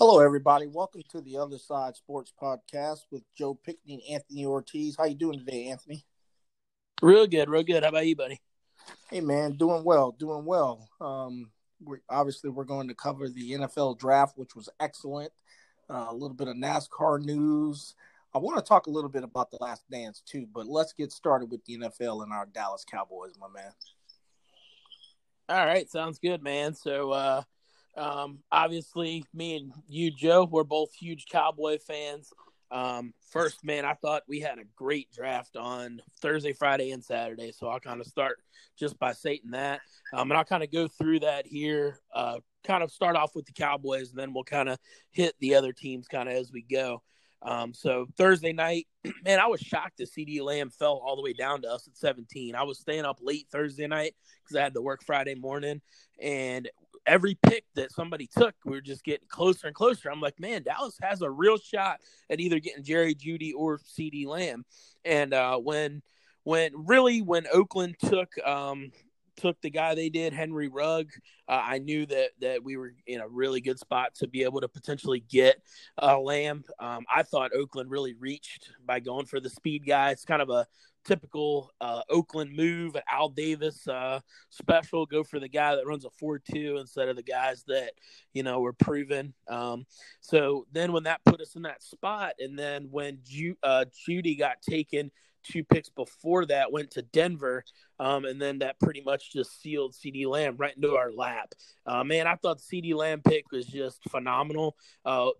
Hello, everybody. Welcome to the Other Side Sports Podcast with Joe Pickney and Anthony Ortiz. How you doing today, Anthony? Real good, real good. How about you, buddy? Hey, man, doing well, doing well. Um, we're obviously we're going to cover the NFL draft, which was excellent. Uh, a little bit of NASCAR news. I want to talk a little bit about the Last Dance too, but let's get started with the NFL and our Dallas Cowboys, my man. All right, sounds good, man. So, uh, um, obviously, me and you, Joe, we're both huge Cowboy fans. Um, first, man, I thought we had a great draft on Thursday, Friday, and Saturday. So I'll kind of start just by stating that. Um, and I'll kind of go through that here. Uh, kind of start off with the Cowboys, and then we'll kind of hit the other teams kind of as we go. Um, so Thursday night, man, I was shocked that CeeDee Lamb fell all the way down to us at 17. I was staying up late Thursday night because I had to work Friday morning, and every pick that somebody took, we are just getting closer and closer. I'm like, man, Dallas has a real shot at either getting Jerry Jeudy or CeeDee Lamb. And uh, when when really when Oakland took um, took the guy they did, Henry Rugg, uh, I knew that that we were in a really good spot to be able to potentially get uh, Lamb. Um, I thought Oakland really reached by going for the speed guy. It's kind of a typical uh, Oakland move, Al Davis uh, special. Go for the guy that runs a four-two instead of the guys that you know were proven. Um, so then when that put us in that spot, and then when Ju- uh, Jeudy got taken two picks before that went to Denver, um, and then that pretty much just sealed CeeDee Lamb right into our lap. Uh, man, I thought CeeDee Lamb pick was just phenomenal. Uh,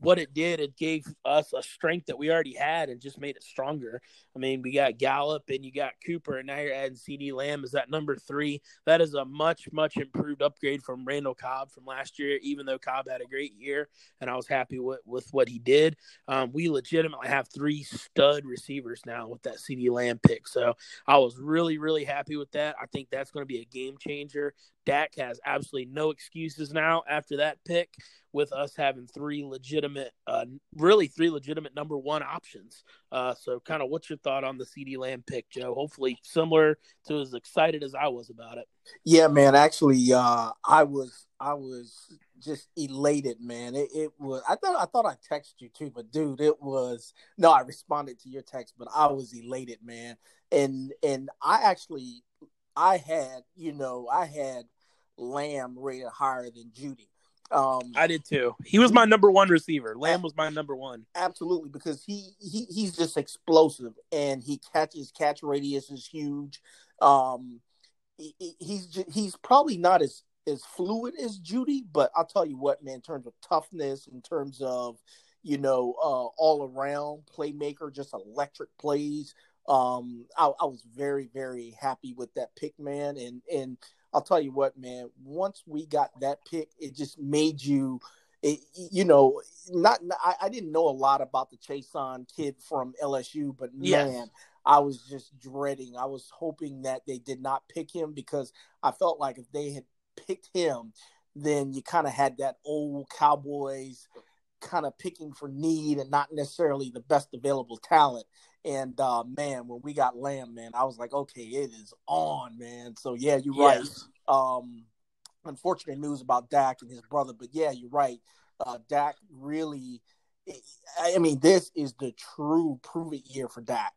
what it did, it gave us a strength that we already had and just made it stronger. I mean, we got Gallup and you got Cooper, and now you're adding CeeDee Lamb as that number three. That is a much, much improved upgrade from Randall Cobb from last year, even though Cobb had a great year, and I was happy with, with what he did. Um, we legitimately have three stud receivers now with that CeeDee Lamb pick. So I was really, really happy with that. I think that's going to be a game changer. Dak has absolutely no excuses now after that pick with us having three legitimate, uh, really three legitimate number one options. Uh, so, kind of, what's your thought on the CeeDee Lamb pick, Joe? Hopefully, similar to as excited as I was about it. Yeah, man. Actually, uh, I was, I was just elated, man. It, it, was. I thought, I thought I texted you too, but dude, it was. No, I responded to your text, but I was elated, man. And and I actually, I had, you know, I had Lamb rated higher than Jeudy. Um, I did too. He was my number one receiver. Lamb was my number one. Absolutely, because he, he he's just explosive and he catches catch radius is huge. Um, he, he's he's probably not as as fluid as Jeudy, but I'll tell you what, man, in terms of toughness, in terms of you know uh, all around playmaker, just electric plays. Um, I, I was very very happy with that pick, man, and and I'll tell you what, man. Once we got that pick, it just made you, it, you know, not. I, I, didn't know a lot about the Chaisson kid from LSU, but yes. man, I was just dreading. I was hoping that they did not pick him because I felt like if they had picked him, then you kind of had that old Cowboys kind of picking for need and not necessarily the best available talent. And uh, man, when we got Lamb, man, I was like, okay, it is on, man. So yeah, you're yes. right. Um, unfortunate news about Dak and his brother, but yeah, you're right. Uh, Dak really, I mean, this is the true prove it year for Dak.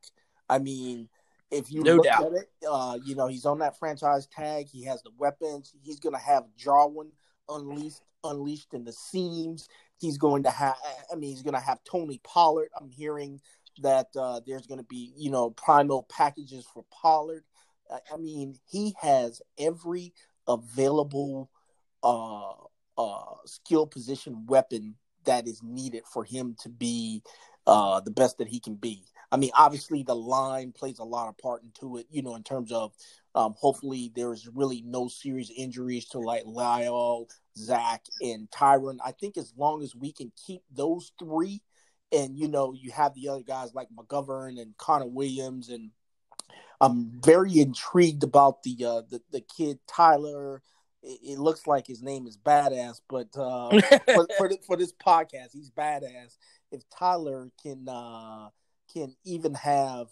I mean, if you no look doubt. at it, uh, you know, he's on that franchise tag. He has the weapons. He's going to have Jarwin unleashed, unleashed in the seams. He's going to have, I mean, he's going to have Tony Pollard. I'm hearing that uh, there's going to be, you know, primal packages for Pollard. I, mean, he has every available uh, uh, skill position weapon that is needed for him to be uh, the best that he can be. I mean, obviously the line plays a lot of part into it, you know, in terms of um, hopefully there's really no serious injuries to like La'el, Zack, and Tyron. I think as long as we can keep those three and you know you have the other guys like McGovern and Connor Williams, and I'm very intrigued about the uh, the, the kid Tyler. It, it, looks like his name is badass, but uh, for, for, for, this podcast, he's badass. If Tyler can uh, can even have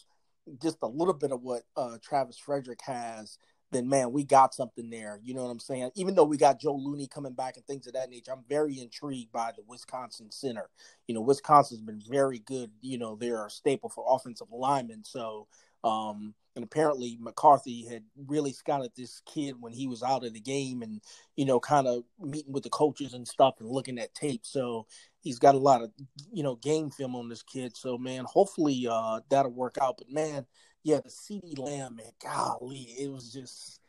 just a little bit of what uh, Travis Frederick has, then man, we got something there. You know what I'm saying? Even though we got Joe Looney coming back and things of that nature, I'm very intrigued by the Wisconsin center. You know, Wisconsin's been very good. You know, they're a staple for offensive linemen. So, um, and apparently McCarthy had really scouted this kid when he was out of the game and, you know, kind of meeting with the coaches and stuff and looking at tape. So he's got a lot of, you know, game film on this kid. So, man, hopefully uh, that'll work out. But, man, yeah, the CeeDee Lamb, man, golly, it was just,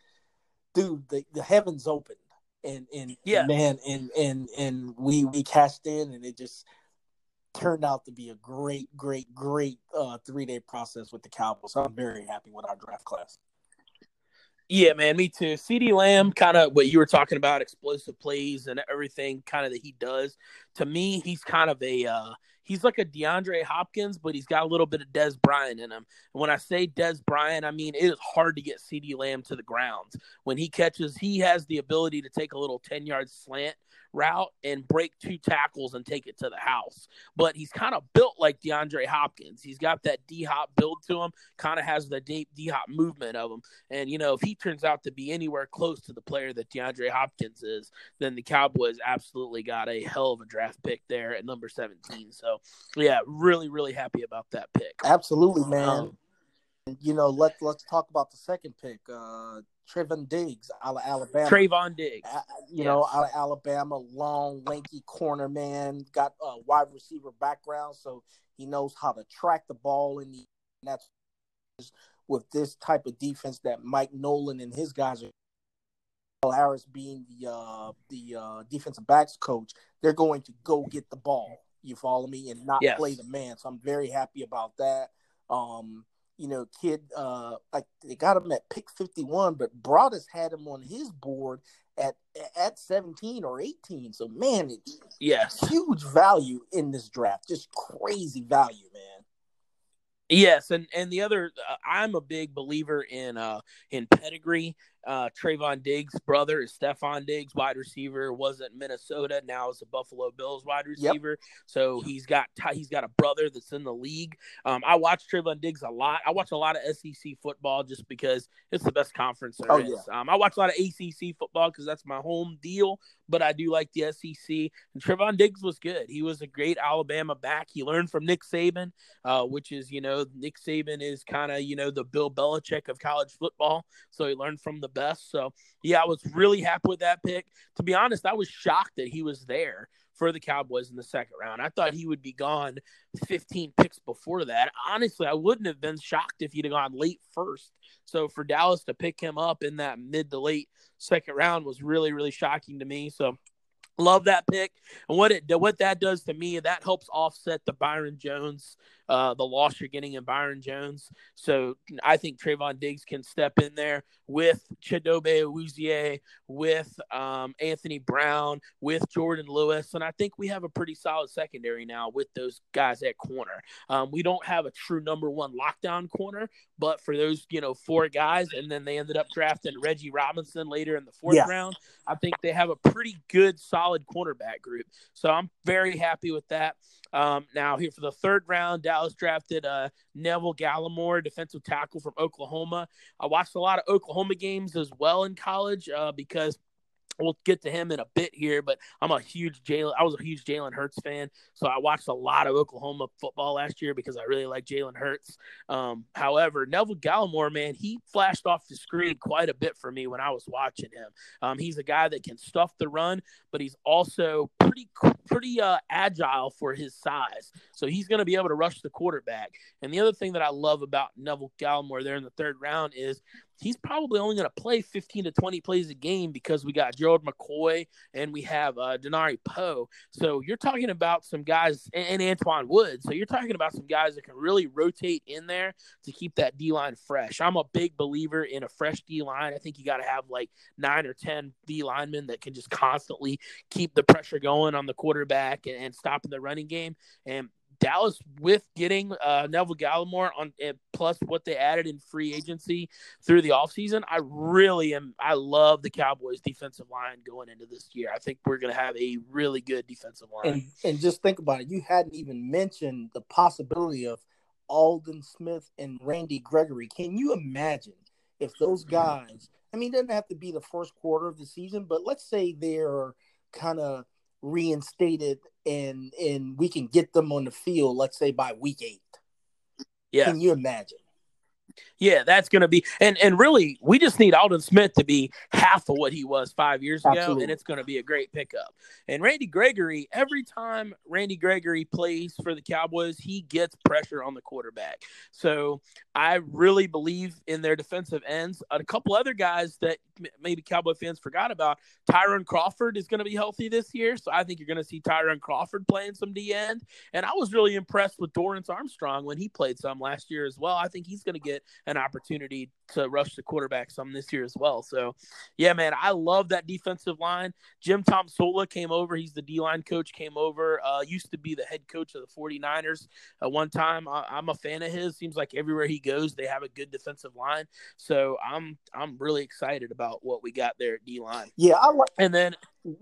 dude, the, the heavens opened, and and yeah, man, and and and we we cashed in, and it just turned out to be a great, great, great uh, three day process with the Cowboys. I'm very happy with our draft class. Yeah, man, me too. CeeDee Lamb, kind of what you were talking about, explosive plays and everything, kind of that he does. To me, he's kind of a uh, he's like a DeAndre Hopkins, but he's got a little bit of Dez Bryant in him. And when I say Dez Bryant, I mean it is hard to get CeeDee Lamb to the ground. When he catches, he has the ability to take a little 10 yard slant route and break two tackles and take it to the house. But he's kind of built like DeAndre Hopkins. He's got that D hop build to him, kind of has the deep D hop movement of him. And, you know, if he turns out to be anywhere close to the player that DeAndre Hopkins is, then the Cowboys absolutely got a hell of a draft pick there at number 17. So, yeah, really, really happy about that pick. Absolutely, man. Um, you know, let let's talk about the second pick. Uh, Trevon Diggs out of Alabama. Trevon Diggs. you yes. know, out of Alabama, long, lanky corner man, got a wide receiver background, so he knows how to track the ball in the. that's with this type of defense that Mike Nolan and his guys are. Harris being the uh, the uh, defensive backs coach, they're going to go get the ball. You follow me, and not yes. play the man. So I'm very happy about that. Um, you know, kid, uh, like they got him at pick 51, but Broadus had him on his board at at 17 or 18. So man, it's yes, huge value in this draft, just crazy value, man. Yes, and and the other, uh, I'm a big believer in uh in pedigree uh, Trevon Diggs' brother is Stefon Diggs, wide receiver, was at Minnesota, now is a Buffalo Bills wide receiver. Yep. So he's got he's got a brother that's in the league. Um, I watch Trevon Diggs a lot. I watch a lot of SEC football just because it's the best conference there oh, is. Yeah. Um, I watch a lot of ACC football because that's my home deal. But I do like the SEC. And Trevon Diggs was good. He was a great Alabama back. He learned from Nick Saban, uh, which is you know Nick Saban is kind of you know the Bill Belichick of college football. So he learned from the best. So yeah, I was really happy with that pick. To be honest, I was shocked that he was there for the Cowboys in the second round. I thought he would be gone 15 picks before that. Honestly, I wouldn't have been shocked if he'd have gone late first. So for Dallas to pick him up in that mid to late second round was really, really shocking to me. So love that pick. And what it what that does to me, that helps offset the Byron Jones uh, the loss you're getting in Byron Jones. So I think Trevon Diggs can step in there with Chidobe Awuzie, with um, Anthony Brown, with Jourdan Lewis. And I think we have a pretty solid secondary now with those guys at corner. Um, we don't have a true number one lockdown corner, but for those, you know, four guys, and then they ended up drafting Reggie Robinson later in the fourth yeah. round, I think they have a pretty good, solid cornerback group. So I'm very happy with that. Um, now, here for the third round, Dallas drafted uh, Neville Gallimore, defensive tackle from Oklahoma. I watched a lot of Oklahoma games as well in college uh, because we'll get to him in a bit here, but I'm a huge Jalen. I was a huge Jalen Hurts fan, so I watched a lot of Oklahoma football last year because I really like Jalen Hurts. Um, however, Neville Gallimore, man, he flashed off the screen quite a bit for me when I was watching him. Um, he's a guy that can stuff the run, but he's also pretty pretty uh, agile for his size. So he's going to be able to rush the quarterback. And the other thing that I love about Neville Gallimore there in the third round is he's probably only going to play 15 to 20 plays a game because we got Gerald McCoy and we have uh, Dontari Poe. So you're talking about some guys and, Antwaun Woods. So you're talking about some guys that can really rotate in there to keep that D line fresh. I'm a big believer in a fresh D line. I think you got to have like nine or 10 D linemen that can just constantly keep the pressure going on the quarterback and, and stopping the running game. And Dallas with getting uh, Neville Gallimore on plus what they added in free agency through the offseason, I really am. I love the Cowboys defensive line going into this year. I think we're going to have a really good defensive line. And, and just think about it. You hadn't even mentioned the possibility of Aldon Smith and Randy Gregory. Can you imagine if those guys, I mean, it doesn't have to be the first quarter of the season, but let's say they're kind of reinstated and and we can get them on the field, let's say by week eight. Yeah. Can you imagine? Yeah, that's going to be and and really we just need Aldon Smith to be half of what he was 5 years ago Absolutely. and it's going to be a great pickup. And Randy Gregory, every time Randy Gregory plays for the Cowboys, he gets pressure on the quarterback. So, I really believe in their defensive ends. A couple other guys that maybe Cowboy fans forgot about, Tyrone Crawford is going to be healthy this year, so I think you're going to see Tyrone Crawford playing some D end. And I was really impressed with Dorance Armstrong when he played some last year as well. I think he's going to get an opportunity to rush the quarterback some this year as well. So, yeah, man, I love that defensive line. Jim Tomsula came over. He's the D line coach, came over, uh, used to be the head coach of the 49ers at one time. I, I'm a fan of his. Seems like everywhere he goes, they have a good defensive line. So, I'm I'm really excited about what we got there at D line. Yeah, I like. And then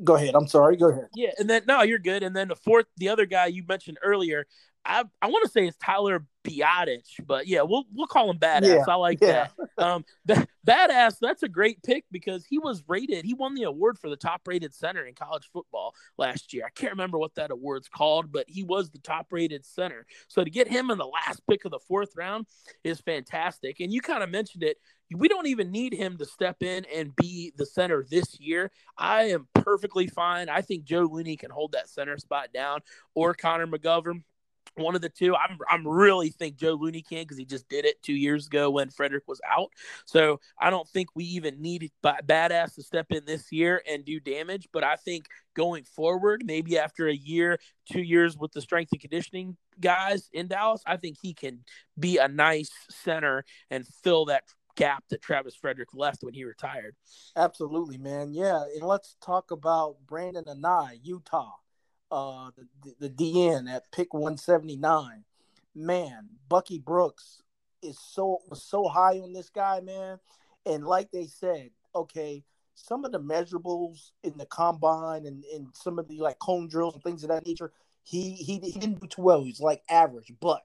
Go ahead. I'm sorry. Go ahead. yeah, and then no, you're good. And then the fourth, the other guy you mentioned earlier, I I want to say it's Tyler Biadasz, but yeah, we'll we'll call him badass. Yeah, I like yeah. that. Um, ba- badass. That's a great pick because he was rated. He won the award for the top rated center in college football last year. I can't remember what that award's called, but he was the top rated center. So to get him in the last pick of the fourth round is fantastic. And you kind of mentioned it. We don't even need him to step in and be the center this year. I am perfectly fine. I think Joe Looney can hold that center spot down, or Connor McGovern. One of the two. I'm I'm really think Joe Looney can because he just did it two years ago when Frederick was out. So I don't think we even need ba- badass to step in this year and do damage. But I think going forward, maybe after a year, two years with the strength and conditioning guys in Dallas, I think he can be a nice center and fill that gap that Travis Frederick left when he retired. Absolutely, man. Yeah, and let's talk about Brandon Anae, Utah, uh, the, the DN at pick 179. Man, Bucky Brooks is so was so high on this guy, man. And like they said, okay, some of the measurables in the combine and, and some of the like cone drills and things of that nature, he he he didn't do too well. He's like average, but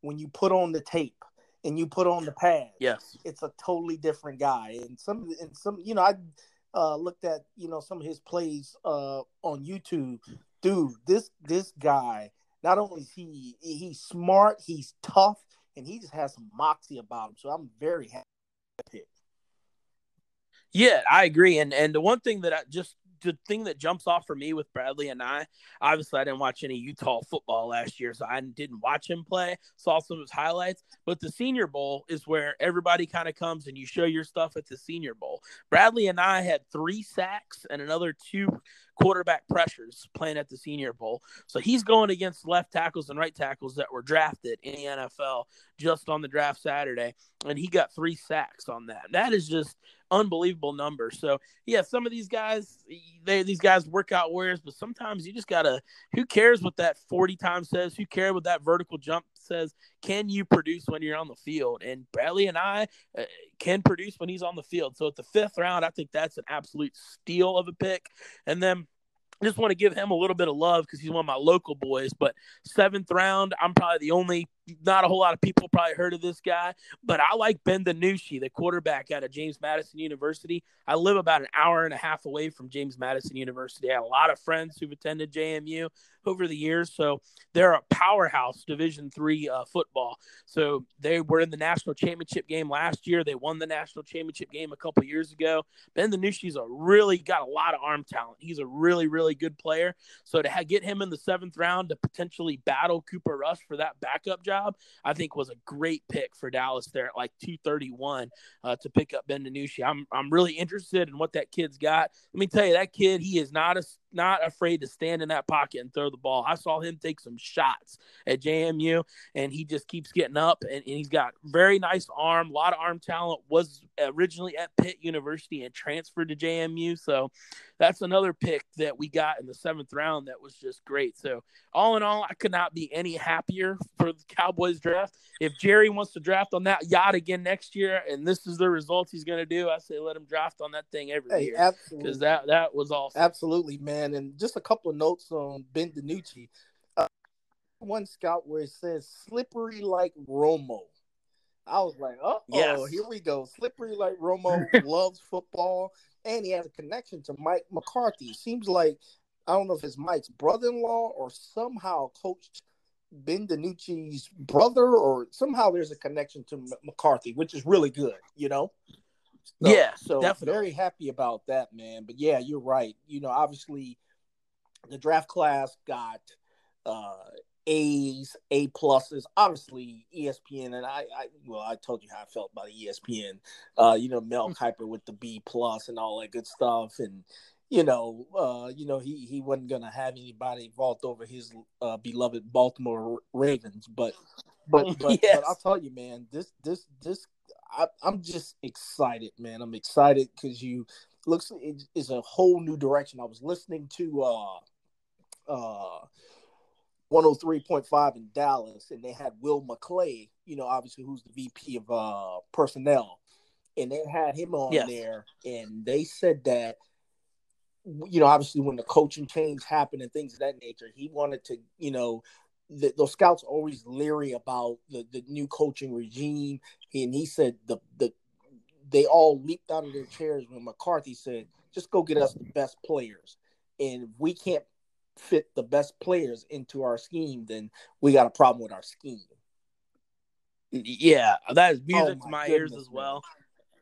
when you put on the tape and you put on the pad, Yes. it's a totally different guy. And some and some, you know, I uh, looked at you know some of his plays uh, on YouTube. Dude, this this guy not only is he he's smart, he's tough, and he just has some moxie about him. So I'm very happy. with pick. Yeah, I agree. And and the one thing that I just the thing that jumps off for me with Bradlee Anae, obviously I didn't watch any Utah football last year, so I didn't watch him play. Saw some of his highlights, but the Senior Bowl is where everybody kind of comes and you show your stuff at the Senior Bowl. Bradlee Anae had three sacks and another two quarterback pressures playing at the Senior Bowl. So he's going against left tackles and right tackles that were drafted in the NFL just on the draft Saturday, and he got three sacks on that. That is just unbelievable number. So yeah, some of these guys, they these guys workout warriors, but sometimes you just gotta. Who cares what that forty times says? Who cares what that vertical jump says? Can you produce when you're on the field? And Bradlee Anae uh, can produce when he's on the field. So at the fifth round, I think that's an absolute steal of a pick. And then just want to give him a little bit of love because he's one of my local boys. But seventh round, I'm probably the only, not a whole lot of people probably heard of this guy, but I like Ben DiNucci, the quarterback out of James Madison University. I live about an hour and a half away from James Madison University. I have a lot of friends who've attended JMU over the years, so they're a powerhouse Division three uh, football. So they were in the national championship game last year. They won the national championship game a couple years ago. Ben DiNucci's a really got a lot of arm talent. He's a really, really good player. So to ha- get him in the seventh round to potentially battle Cooper Rush for that backup job, I think was a great pick for Dallas there at like 231 uh, to pick up Ben DiNucci. I'm I'm really interested in what that kid's got. Let me tell you, that kid he is not a not afraid to stand in that pocket and throw the ball. I saw him take some shots at JMU, and he just keeps getting up, and, and he's got very nice arm, a lot of arm talent. Was originally at Pitt University and transferred to JMU, so that's another pick that we got in the seventh round that was just great. So all in all, I could not be any happier for the Cowboys draft. If Jerry wants to draft on that yacht again next year, and this is the results he's going to do, I say let him draft on that thing every Hey, year because that that was awesome. Absolutely, man. And just a couple of notes on Ben DiNucci. Uh, one scout where it says slippery like Romo. I was like, oh, Yes. here we go. Slippery like Romo loves football, and he has a connection to Mike McCarthy. Seems like I don't know if it's Mike's brother-in-law or somehow coached Ben DiNucci's brother, or somehow there's a connection to M- McCarthy, which is really good. You know. So, Yeah, so definitely. very happy about that, man. But yeah, you're right. You know, obviously, the draft class got uh A's, A pluses. Obviously, ESPN and I, I well, I told you how I felt about ESPN. Uh, you know, Mel Kiper with the B plus and all that good stuff, and you know, uh, you know, he he wasn't gonna have anybody vault over his uh, beloved Baltimore Ravens, but but but, Yes. but I'll tell you, man, this this this I, I'm just excited, man. I'm excited because you looks it is a whole new direction. I was listening to uh uh 103.5 in Dallas, and they had Will McClay, you know, obviously who's the VP of uh personnel, and they had him on Yes. there, and they said that you know, obviously when the coaching change happened and things of that nature, he wanted to, you know, the, those scouts are always leery about the, the new coaching regime. And he said the the they all leaped out of their chairs when McCarthy said, "Just go get us the best players." And if we can't fit the best players into our scheme, then we got a problem with our scheme. Yeah, that is music Oh to my my ears as well.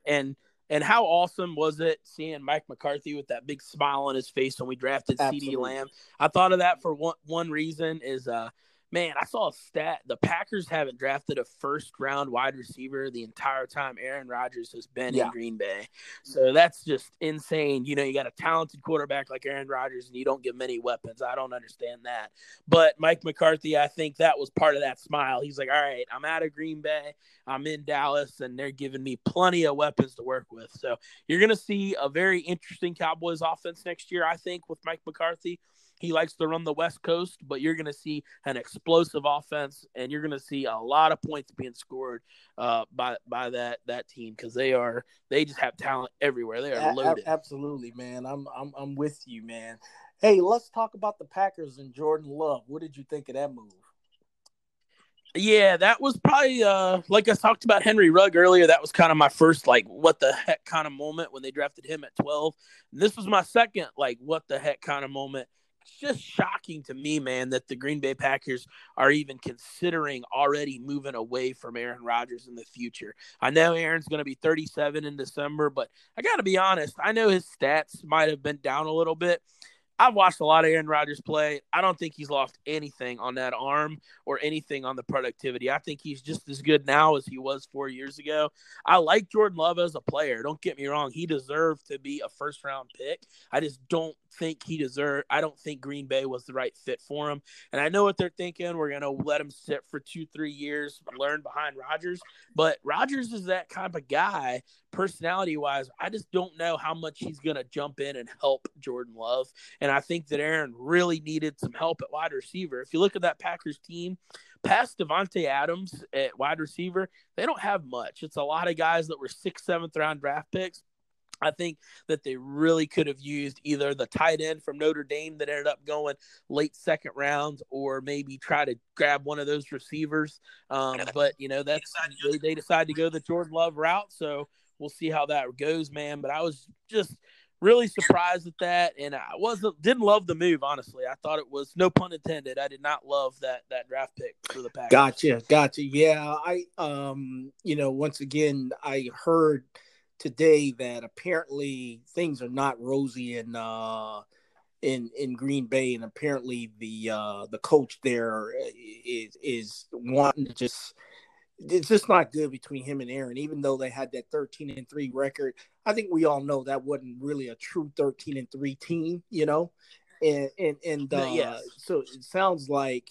And and how awesome was it seeing Mike McCarthy with that big smile on his face when we drafted CeeDee Lamb? I thought of that for one one reason is uh man, I saw a stat the Packers haven't drafted a first round wide receiver the entire time Aaron Rodgers has been Yeah. in Green Bay. So that's just insane. You know, you got a talented quarterback like Aaron Rodgers and you don't give him any weapons. I don't understand that. But Mike McCarthy, I think that was part of that smile. He's like, all right, I'm out of Green Bay. I'm in Dallas, and they're giving me plenty of weapons to work with. So you're going to see a very interesting Cowboys offense next year, I think, with Mike McCarthy. He likes to run the West Coast, but you're going to see an explosive offense, and you're going to see a lot of points being scored uh, by by that that team because they are they just have talent everywhere. They are loaded. absolutely, man. I'm I'm I'm with you, man. Hey, let's talk about the Packers and Jordan Love. What did you think of that move? Yeah, that was probably uh like I talked about Henry Rugg earlier. That was kind of my first like what the heck kind of moment when they drafted him at twelve. And this was my second like what the heck kind of moment. It's just shocking to me, man, that the Green Bay Packers are even considering already moving away from Aaron Rodgers in the future. I know Aaron's going to be 37 in December, but I got to be honest. I know his stats might have been down a little bit. I've watched a lot of Aaron Rodgers play. I don't think he's lost anything on that arm or anything on the productivity. I think he's just as good now as he was four years ago. I like Jordan Love as a player. Don't get me wrong. He deserved to be a first round pick. I just don't think he deserved, I don't think Green Bay was the right fit for him. And I know what they're thinking. We're going to let him sit for two, three years, learn behind Rodgers. But Rodgers is that kind of guy, personality wise. I just don't know how much he's going to jump in and help Jordan Love. And I think that Aaron really needed some help at wide receiver. If you look at that Packers team, past Davante Adams at wide receiver, they don't have much. It's a lot of guys that were sixth, seventh round draft picks. I think that they really could have used either the tight end from Notre Dame that ended up going late second round, or maybe try to grab one of those receivers. Um, but you know that's they, they decided to go the Jordan Love route, so we'll see how that goes, man. But I was just really surprised at that, and I wasn't didn't love the move. Honestly, I thought it was no pun intended. I did not love that that draft pick for the Packers. Gotcha, gotcha. Yeah, I um, you know, once again, I heard today that apparently things are not rosy in uh in in Green Bay, and apparently the uh the coach there is is wanting to just it's just not good between him and Aaron, even though they had that 13 and 3 record. I think we all know that wasn't really a true 13 and 3 team, you know. And and and uh, yes. so it sounds like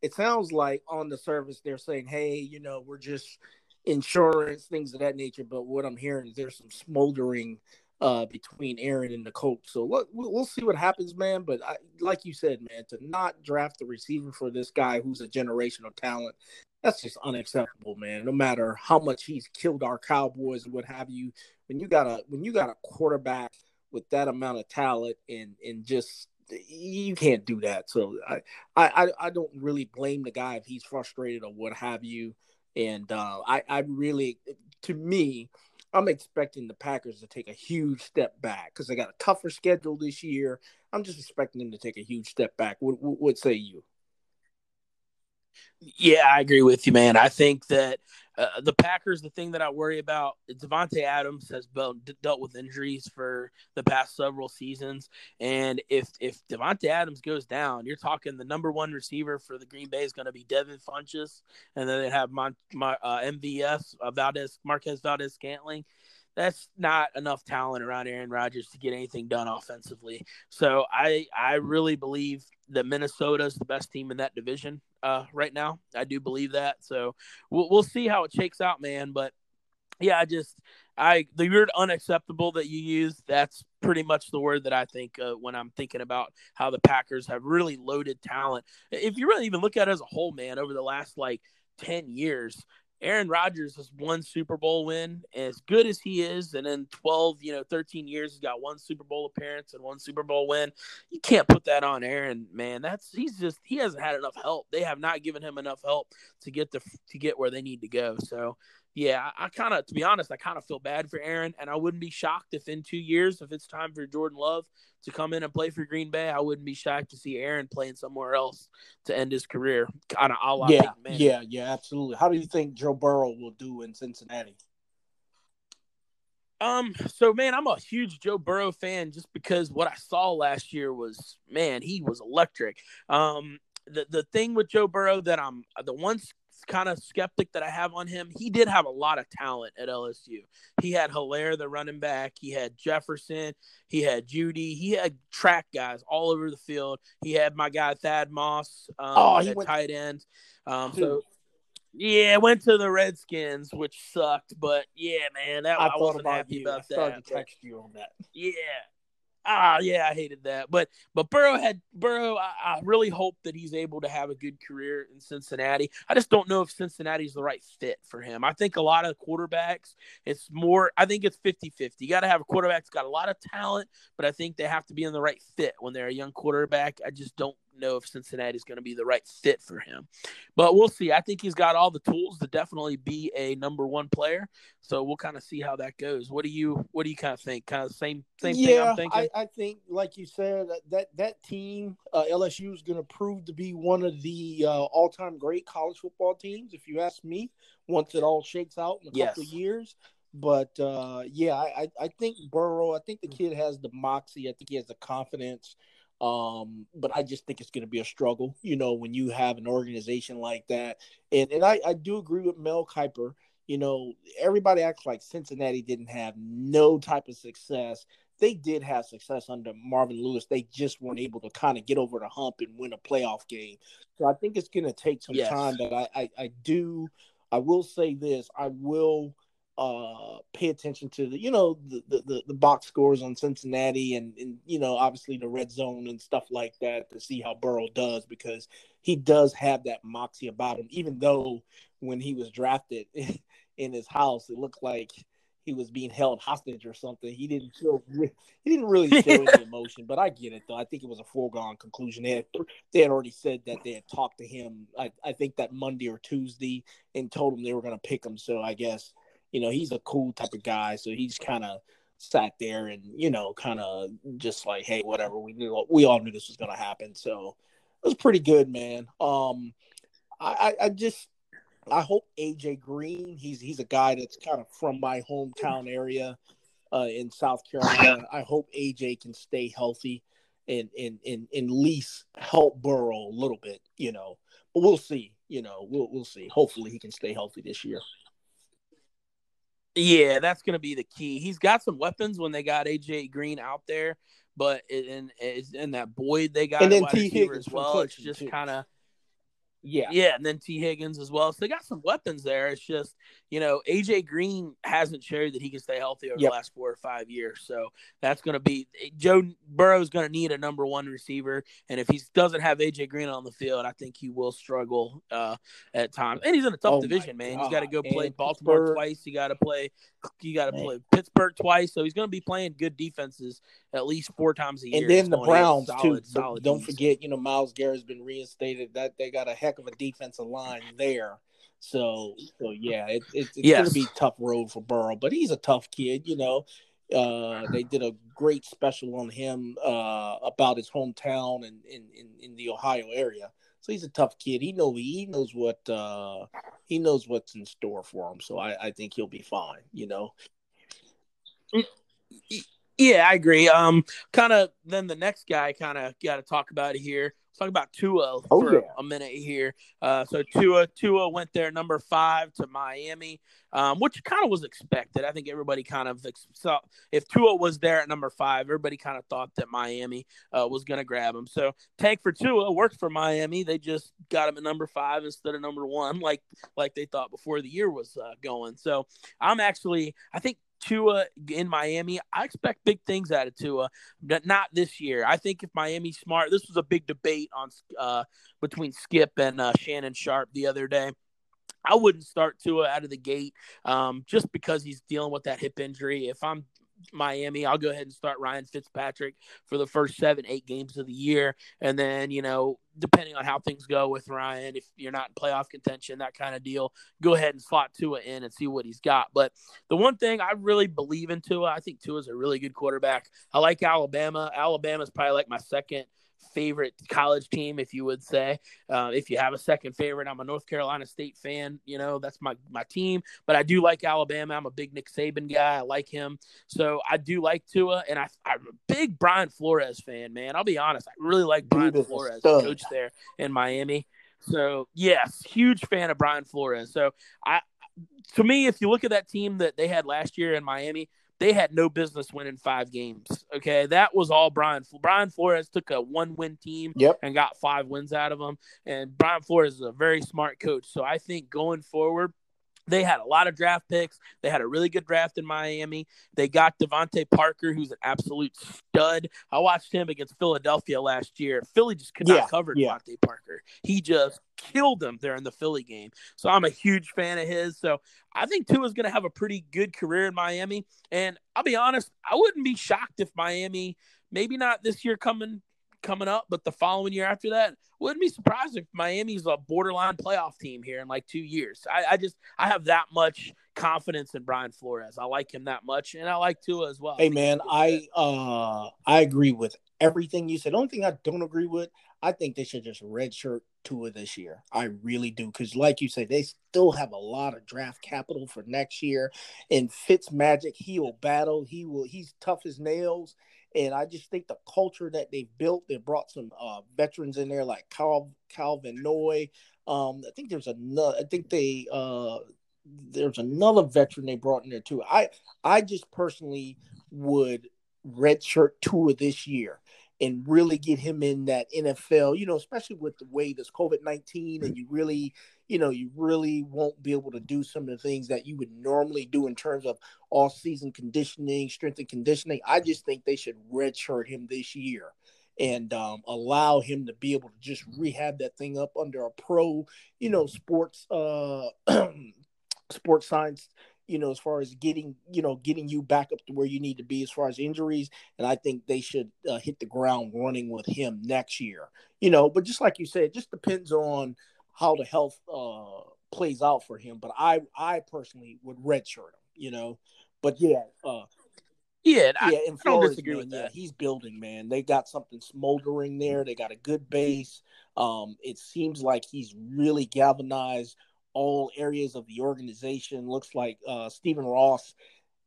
it sounds like on the surface they're saying, "Hey, you know, we're just insurance, things of that nature." But what I'm hearing is there's some smoldering uh, between Aaron and the coach. So look, we'll, we'll see what happens, man. But I, like you said, man, to not draft the receiver for this guy who's a generational talent, that's just unacceptable, man. No matter how much he's killed our Cowboys and what have you, when you got a when you got a quarterback with that amount of talent and and just you can't do that. So I I I don't really blame the guy if he's frustrated or what have you. And uh, I, I really, to me, I'm expecting the Packers to take a huge step back because they got a tougher schedule this year. I'm just expecting them to take a huge step back. What, what, what say you? Yeah, I agree with you, man. I think that uh, the Packers, the thing that I worry about, Davante Adams has dealt with injuries for the past several seasons, and if if Davante Adams goes down, you're talking the number one receiver for the Green Bay is going to be Devin Funchess, and then they have my, my uh, MVS uh, Valdez Marquez Valdes-Scantling. That's not enough talent around Aaron Rodgers to get anything done offensively. So I I really believe that Minnesota is the best team in that division uh, right now. I do believe that. So we'll we'll see how it shakes out, man. But yeah, I just I the word unacceptable that you use. That's pretty much the word that I think uh, when I'm thinking about how the Packers have really loaded talent. If you really even look at it as a whole, man, over the last like ten years, Aaron Rodgers has one Super Bowl win, as good as he is, and in 12, you know, 13 years, he's got one Super Bowl appearance and one Super Bowl win. You can't put that on Aaron, man. That's he's just he hasn't had enough help. They have not given him enough help to get the to get where they need to go. So yeah, I, I kind of, to be honest, I kind of feel bad for Aaron, and I wouldn't be shocked if in two years, if it's time for Jordan Love to come in and play for Green Bay, I wouldn't be shocked to see Aaron playing somewhere else to end his career, kind of a la yeah, yeah, yeah, absolutely. How do you think Joe Burrow will do in Cincinnati? Um, so man, I'm a huge Joe Burrow fan just because what I saw last year was man, he was electric. Um, the the thing with Joe Burrow that I'm the one kind of skeptic that I have on him, he did have a lot of talent at LSU. He had Helaire, the running back. He had Jefferson. He had Jeudy. He had track guys all over the field. He had my guy Thad Moss um, oh, he went... tight end. Um, so yeah, went to the Redskins, which sucked. But yeah, man, that I, I wasn't happy you. about I that. To text you on that. Yeah, ah, yeah, I hated that. But but Burrow had Burrow. I, I, really hope that he's able to have a good career in Cincinnati. I just don't know if Cincinnati's the right fit for him. I think a lot of quarterbacks, it's more. I think it's 50-50. You got to have a quarterback that's got a lot of talent, but I think they have to be in the right fit when they're a young quarterback. I just don't know if Cincinnati is going to be the right fit for him. But we'll see. I think he's got all the tools to definitely be a number one player. So we'll kind of see how that goes. What do you What do you kind of think? Kind of same same yeah, thing. I'm thinking. I, I think, like you said, that that, that team uh, LSU is going to prove to be one of the uh, all time great college football teams. If you ask me, once it all shakes out in a yes. couple of years. But uh, yeah, I, I think Burrow. I think the kid has the moxie. I think he has the confidence. Um, but I just think it's going to be a struggle, you know, when you have an organization like that. And and I, I do agree with Mel Kiper. You know, everybody acts like Cincinnati didn't have no type of success. They did have success under Marvin Lewis. They just weren't able to kind of get over the hump and win a playoff game. So I think it's going to take some yes. time. But I, I, I do, I will say this: I will uh, pay attention to the you know the, the the box scores on Cincinnati and and you know obviously the red zone and stuff like that to see how Burrow does because he does have that moxie about him even though when he was drafted in his house it looked like he was being held hostage or something. He didn't show he didn't really show any emotion but I get it though. I think it was a foregone conclusion. They had, they had already said that they had talked to him I, I think that Monday or Tuesday and told him they were going to pick him. So I guess you know, he's a cool type of guy. So he's kind of sat there and, you know, kind of just like, hey, whatever. We knew, we all knew this was going to happen. So it was pretty good, man. Um, I, I, I just, I hope AJ Green, he's, he's a guy that's kind of from my hometown area uh, in South Carolina. I hope AJ can stay healthy and, and, and, and at least help Burrow a little bit, you know, but we'll see, you know, we'll, we'll see. Hopefully he can stay healthy this year. Yeah, that's going to be the key. He's got some weapons when they got AJ Green out there, but in in that Boyd they got and then Tee Higgins as well. It's just kind of yeah. Yeah. And then Tee Higgins as well. So they got some weapons there. It's just, you know, AJ Green hasn't showed that he can stay healthy over yep. the last four or five years. So that's going to be Joe Burrow's going to need a number one receiver. And if he doesn't have AJ Green on the field, I think he will struggle uh, at times. And he's in a tough oh division, man. God. He's got to go play and Baltimore Pittsburgh. twice. You got to play, you got to play Pittsburgh twice. So he's going to be playing good defenses at least four times a year. And then the Browns, solid, too. Solid Don't forget, you know, Myles Garrett's been reinstated. That they got a heck of a defensive line there. So, so yeah, it, it, it's Yes. going to be a tough road for Burrow, but he's a tough kid. You know, uh, they did a great special on him uh, about his hometown and in, in, in the Ohio area. So he's a tough kid. He know he knows what uh, he knows what's in store for him. So I, I think he'll be fine. You know. Yeah, I agree. Um, kind of. Then the next guy, kind of got to talk about it here. Let's talk about Tua Oh, for yeah. a minute here. Uh, so Tua, Tua went there number five to Miami, um, which kind of was expected. I think everybody kind of saw if Tua was there at number five, everybody kind of thought that Miami uh, was going to grab him. So tank for Tua worked for Miami. They just got him at number five instead of number one, like like they thought before the year was uh, going. So I'm actually, I think Tua in Miami, I expect big things out of Tua, but not this year. I think if Miami's smart, this was a big debate on uh, between Skip and uh, Shannon Sharpe the other day. I wouldn't start Tua out of the gate um, just because he's dealing with that hip injury. If I'm Miami, I'll go ahead and start Ryan Fitzpatrick for the first seven, eight games of the year. And then, you know, depending on how things go with Ryan, if you're not in playoff contention, that kind of deal, go ahead and slot Tua in and see what he's got. But the one thing I really believe in Tua, I think Tua's a really good quarterback. I like Alabama. Alabama's probably like my second favorite college team, if you would say. Uh, if you have a second favorite, I'm a North Carolina State fan. You know, that's my my team. But I do like Alabama. I'm a big Nick Saban guy. I like him. So I do like Tua, and I, I'm a big Brian Flores fan, man. I'll be honest. I really like Brian a Flores, coach there in Miami. So yes, huge fan of Brian Flores. So I, to me, if you look at that team that they had last year in Miami, they had no business winning five games. Okay, that was all Brian. Brian Flores took a one-win team Yep. and got five wins out of them. And Brian Flores is a very smart coach. So I think going forward, they had a lot of draft picks. They had a really good draft in Miami. They got DeVante Parker, who's an absolute stud. I watched him against Philadelphia last year. Philly just could Yeah, not cover yeah. DeVante Parker. He just killed them there in the Philly game. So I'm a huge fan of his. So I think Tua's going to have a pretty good career in Miami. And I'll be honest, I wouldn't be shocked if Miami, maybe not this year coming coming up, but the following year after that, wouldn't be surprised if Miami's a borderline playoff team here in like two years. I, I just I have that much confidence in Brian Flores. I like him that much, and I like Tua as well. Hey man, he's a good I uh I agree with everything you said. The only thing I don't agree with, I think they should just redshirt Tua this year. I really do, because like you say, they still have a lot of draft capital for next year. And Fitz Magic, he will battle. He will. He's tough as nails. And I just think the culture that they've built, they brought some uh, veterans in there like Cal, Kyle Van Noy. Um, I think there's another. I think they uh, there's another veteran they brought in there too. I I just personally would redshirt Tua this year and really get him in that NFL, you know, especially with the way this COVID 19 and you really, you know, you really won't be able to do some of the things that you would normally do in terms of all season conditioning, strength and conditioning. I just think they should redshirt him this year and um, allow him to be able to just rehab that thing up under a pro, you know, sports, uh, sports science you know, as far as getting, you know, getting you back up to where you need to be as far as injuries. And I think they should uh, hit the ground running with him next year, you know. But just like you said, it just depends on how the health uh, plays out for him. But I, I personally would redshirt him, you know. But yeah, uh, yeah, I, yeah, in I don't disagree man, with yeah, he's building, man. They got something smoldering there. They got a good base. Um, it seems like he's really galvanized all areas of the organization. Looks like uh, Stephen Ross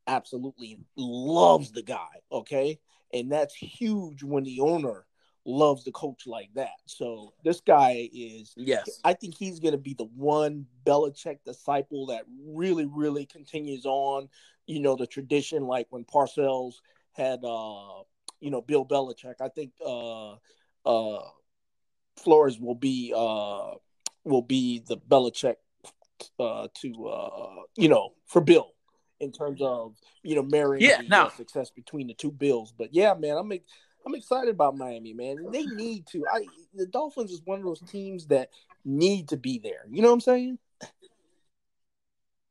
absolutely loves the guy. Okay, and that's huge when the owner loves the coach like that. So this guy is Yes, I think he's going to be the one Belichick disciple that really, really continues on, you know, the tradition like when Parcells had, uh, you know, Bill Belichick. I think uh, uh, Flores will be uh, will be the Belichick uh, to uh, you know for Bill in terms of you know marrying Yeah, the no. success between the two Bills. But yeah, man, I'm I'm excited about Miami, man. They need to. I the Dolphins is one of those teams that need to be there. You know what I'm saying?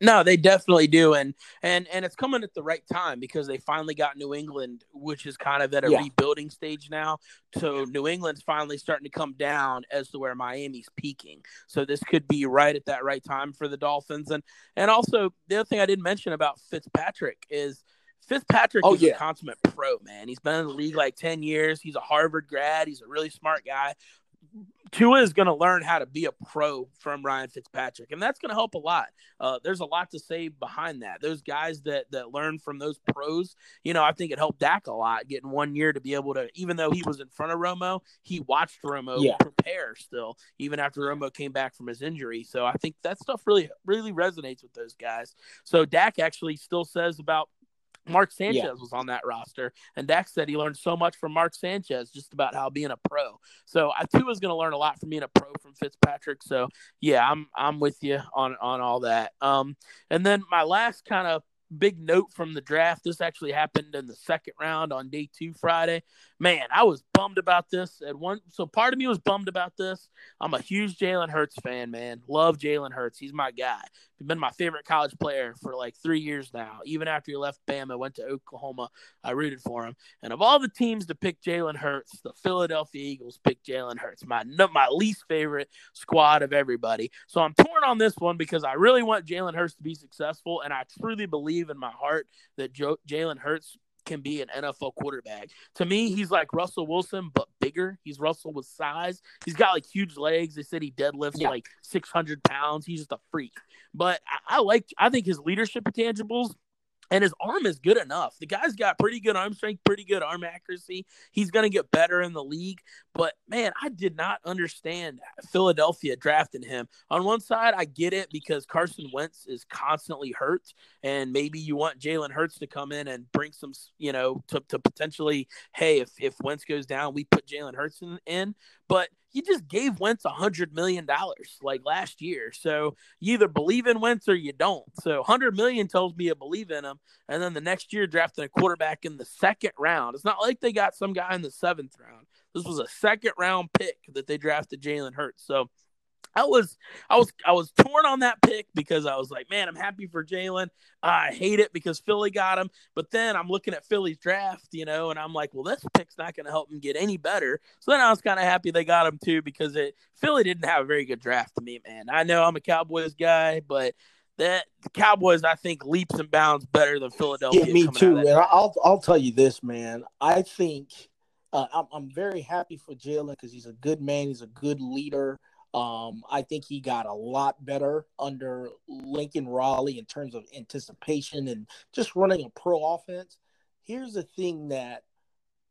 No, they definitely do, and and and it's coming at the right time because they finally got New England, which is kind of at a yeah. rebuilding stage now. So New England's finally starting to come down as to where Miami's peaking. So this could be right at that right time for the Dolphins, and and also the other thing I didn't mention about Fitzpatrick is. Fitzpatrick oh, is yeah. a consummate pro, man. He's been in the league like 10 years. He's a Harvard grad. He's a really smart guy. Tua is going to learn how to be a pro from Ryan Fitzpatrick, and that's going to help a lot. Uh, there's a lot to say behind that. Those guys that that learn from those pros, you know, I think it helped Dak a lot getting one year to be able to, even though he was in front of Romo, he watched Romo yeah. prepare still, even after Romo came back from his injury. So I think that stuff really really resonates with those guys. So Dak actually still says about Mark Sanchez yeah. was on that roster, and Dak said he learned so much from Mark Sanchez just about how being a pro. So I too was going to learn a lot from being a pro from Fitzpatrick. So yeah, I'm I'm with you on on all that. Um, and then my last kind of big note from the draft. This actually happened in the second round on day two Friday. Man, I was bummed about this. At one, so part of me was bummed about this. I'm a huge Jalen Hurts fan, man. Love Jalen Hurts. He's my guy. He's been my favorite college player for like three years now. Even after he left Bama, went to Oklahoma, I rooted for him. And of all the teams to pick Jalen Hurts, the Philadelphia Eagles picked Jalen Hurts. My my least favorite squad of everybody. So I'm torn on this one because I really want Jalen Hurts to be successful, and I truly believe in my heart that Jalen Hurts can be an NFL quarterback. To me, he's like Russell Wilson, but bigger. He's Russell with size. He's got like huge legs. They said he deadlifts yeah. like 600 pounds. He's just a freak. But I, I like, I think his leadership intangibles and his arm is good enough. The guy's got pretty good arm strength, pretty good arm accuracy. He's going to get better in the league. But man, I did not understand Philadelphia drafting him. On one side, I get it because Carson Wentz is constantly hurt, and maybe you want Jalen Hurts to come in and bring some, you know, to, to potentially, hey, if if Wentz goes down, we put Jalen Hurts in, in. But you just gave Wentz a hundred million dollars like last year. So you either believe in Wentz or you don't. So hundred million tells me you believe in him, and then the next year drafting a quarterback in the second round. It's not like they got some guy in the seventh round. This was a second round pick that they drafted Jalen Hurts. So I was I was I was torn on that pick because I was like, man, I'm happy for Jalen. I hate it because Philly got him. But then I'm looking at Philly's draft, you know, and I'm like, well, this pick's not going to help him get any better. So then I was kind of happy they got him too because it Philly didn't have a very good draft to me, man. I know I'm a Cowboys guy, but that the Cowboys, I think, leaps and bounds better than Philadelphia. Yeah, me too. And I'll I'll tell you this, man. I think uh, I'm I'm very happy for Jalen because he's a good man. He's a good leader. Um, I think he got a lot better under Lincoln Riley in terms of anticipation and just running a pro offense. Here's the thing that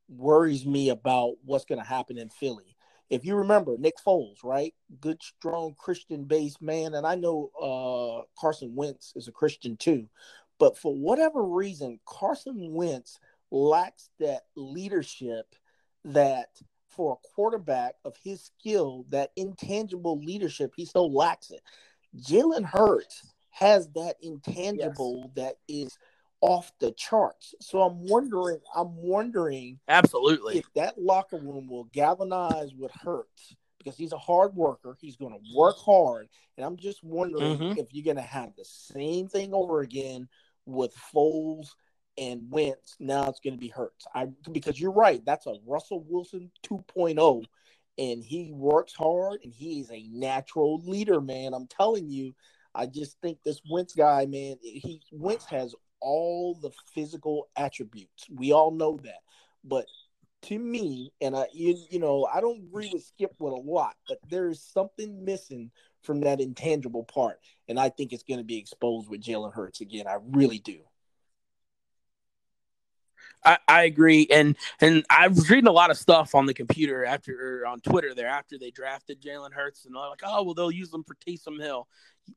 worries me about what's going to happen in Philly. If you remember Nick Foles, right? Good, strong Christian based man. And I know uh, Carson Wentz is a Christian too. But for whatever reason, Carson Wentz lacks that leadership that for a quarterback of his skill, that intangible leadership, he still lacks it. Jalen Hurts has that intangible yes. that is off the charts. So I'm wondering, I'm wondering absolutely if that locker room will galvanize with Hurts because he's a hard worker. He's going to work hard, and I'm just wondering mm-hmm. if you're going to have the same thing over again with Foles and Wentz. Now it's going to be Hurts. I because you're right. That's a Russell Wilson 2.0, and he works hard and he is a natural leader, man. I'm telling you. I just think this Wentz guy, man, he Wentz has all the physical attributes. We all know that. But to me, and I you, you know, I don't agree with Skip with a lot, but there is something missing from that intangible part. And I think it's going to be exposed with Jalen Hurts again. I really do. I, I, agree, and and I was reading a lot of stuff on the computer after or on Twitter there after they drafted Jalen Hurts, and they're like, oh well, they'll use them for Taysom Hill.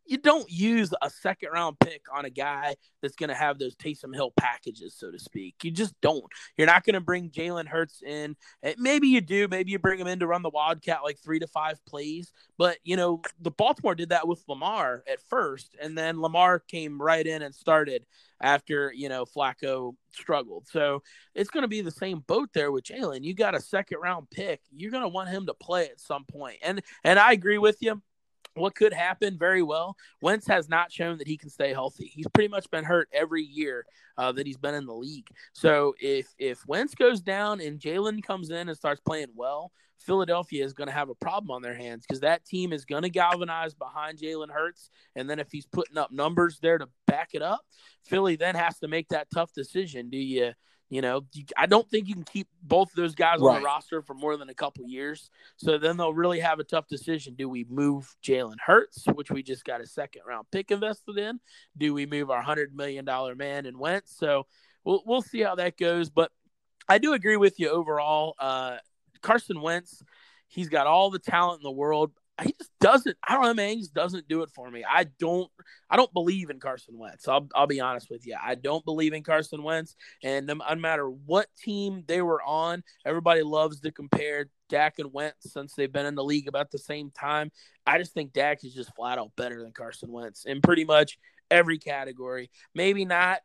You don't use a second round pick on a guy that's going to have those Taysom Hill packages, so to speak. You just don't. You're not going to bring Jalen Hurts in. Eh, maybe you do. Maybe you bring him in to run the Wildcat like three to five plays. But you know, the Baltimore did that with Lamar at first, and then Lamar came right in and started after you know Flacco struggled. So it's going to be the same boat there with Jalen. You got a second round pick. You're going to want him to play at some point. And and I agree with you. What could happen very well. Wentz has not shown that he can stay healthy. He's pretty much been hurt every year uh, that he's been in the league. So if if Wentz goes down and Jalen comes in and starts playing well, Philadelphia is going to have a problem on their hands because that team is going to galvanize behind Jalen Hurts, and then if he's putting up numbers there to back it up, Philly then has to make that tough decision. Do you you know, I don't think you can keep both of those guys right. on the roster for more than a couple years. So then they'll really have a tough decision. Do we move Jalen Hurts, which we just got a second round pick invested in? Do we move our hundred million dollar man and Wentz? So we'll we'll see how that goes. But I do agree with you overall. Uh, Carson Wentz, he's got all the talent in the world he just doesn't. I don't know, man. He just doesn't do it for me. I don't. I don't believe in Carson Wentz. I'll I'll be honest with you. I don't believe in Carson Wentz. And no, no matter what team they were on, everybody loves to compare Dak and Wentz since they've been in the league about the same time. I just think Dak is just flat out better than Carson Wentz in pretty much every category. Maybe not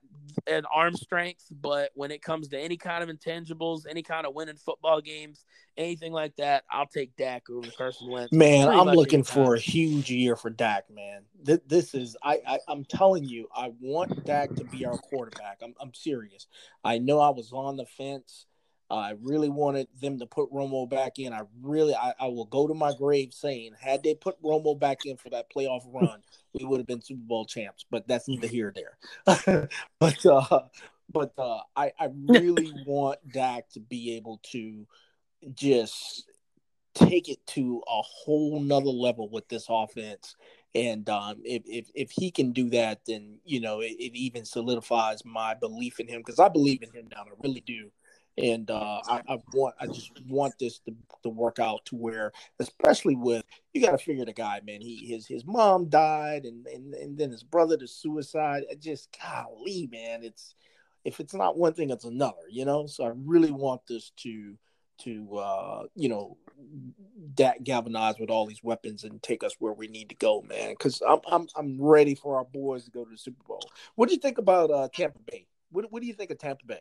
an arm strength, but when it comes to any kind of intangibles, any kind of winning football games, anything like that, I'll take Dak over Carson Wentz. Man, I'm looking for a huge year for Dak, man. This, this is I, I I'm telling you, I want Dak to be our quarterback. I'm I'm serious. I know I was on the fence I really wanted them to put Romo back in. I really, I, I, will go to my grave saying, had they put Romo back in for that playoff run, we would have been Super Bowl champs. But that's neither here nor there. but, uh, but uh, I, I really want Dak to be able to just take it to a whole nother level with this offense. And um, if, if if he can do that, then you know it, it even solidifies my belief in him because I believe in him now. I really do and uh, I, I, want I just want this to, to work out to where, especially with you got to figure the guy, man. He his his mom died, and and and then his brother to suicide. It just golly, man. It's if it's not one thing, it's another, you know. So I really want this to to uh, you know that galvanize with all these weapons and take us where we need to go, man. Because I'm I'm I'm ready for our boys to go to the Super Bowl. What do you think about uh, Tampa Bay? What What do you think of Tampa Bay?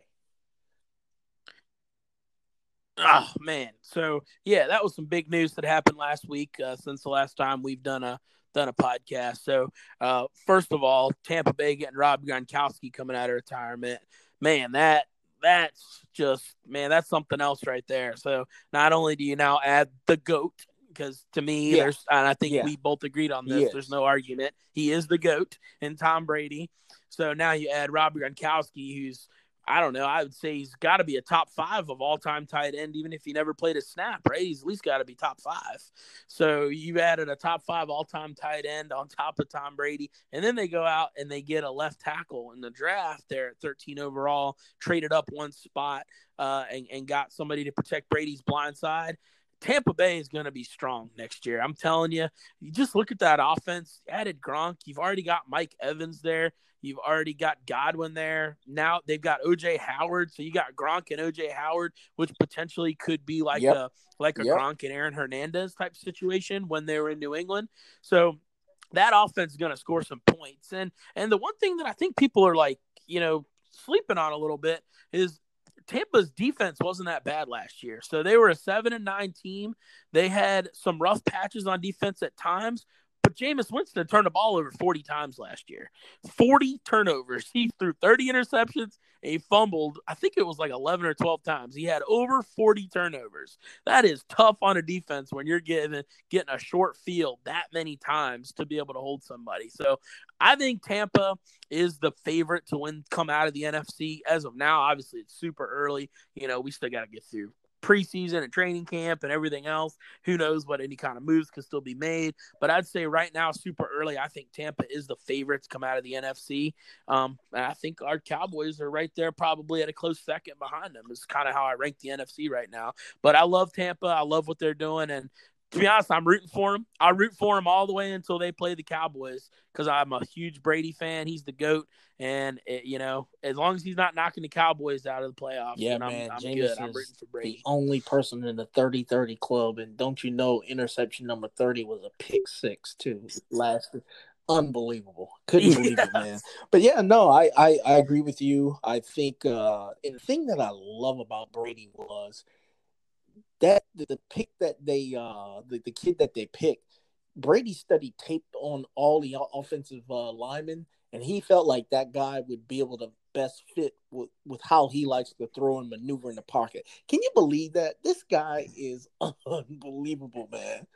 Oh man, so yeah, that was some big news that happened last week uh, since the last time we've done a done a podcast. So uh, first of all, Tampa Bay getting Rob Gronkowski coming out of retirement, man, that that's just man, that's something else right there. So not only do you now add the goat because to me, yeah. there's and I think yeah. we both agreed on this. There's no argument. He is the goat and Tom Brady. So now you add Rob Gronkowski, who's I don't know. I would say he's got to be a top five of all time tight end, even if he never played a snap, right? He's at least got to be top five. So you added a top five all time tight end on top of Tom Brady. And then they go out and they get a left tackle in the draft there at 13 overall, traded up one spot uh, and, and got somebody to protect Brady's blind side. Tampa Bay is going to be strong next year. I'm telling you. You just look at that offense. You added Gronk. You've already got Mike Evans there. You've already got Godwin there. Now they've got OJ Howard. So you got Gronk and OJ Howard, which potentially could be like yep. a like a yep. Gronk and Aaron Hernandez type situation when they were in New England. So that offense is going to score some points. And and the one thing that I think people are like, you know, sleeping on a little bit is Tampa's defense wasn't that bad last year. So they were a seven and nine team. They had some rough patches on defense at times, but Jameis Winston turned the ball over 40 times last year. 40 turnovers. He threw 30 interceptions he fumbled, I think it was like 11 or 12 times. He had over 40 turnovers. That is tough on a defense when you're getting getting a short field that many times to be able to hold somebody. So I think Tampa is the favorite to win come out of the NFC as of now. Obviously, it's super early. You know, we still got to get through preseason and training camp and everything else. Who knows what any kind of moves could still be made? But I'd say right now, super early, I think Tampa is the favorite to come out of the NFC. Um, and I think our Cowboys are right there, probably at a close second behind them. Is kind of how I rank the NFC right now. But I love Tampa. I love what they're doing, and to be honest, I'm rooting for him. I root for him all the way until they play the Cowboys because I'm a huge Brady fan. He's the goat, and it, you know, as long as he's not knocking the Cowboys out of the playoffs, yeah, man, I'm, I'm good. I'm rooting for Brady. The only person in the 30-30 club, and don't you know, interception number thirty was a pick six too last. Unbelievable, couldn't believe it, man. But yeah, no, I, I I agree with you. I think, uh, and the thing that I love about Brady was the pick that they uh the, the kid that they picked Brady studied tape on all the offensive uh, linemen, and he felt like that guy would be able to best fit with, with how he likes to throw and maneuver in the pocket. Can you believe that? This guy is unbelievable, man.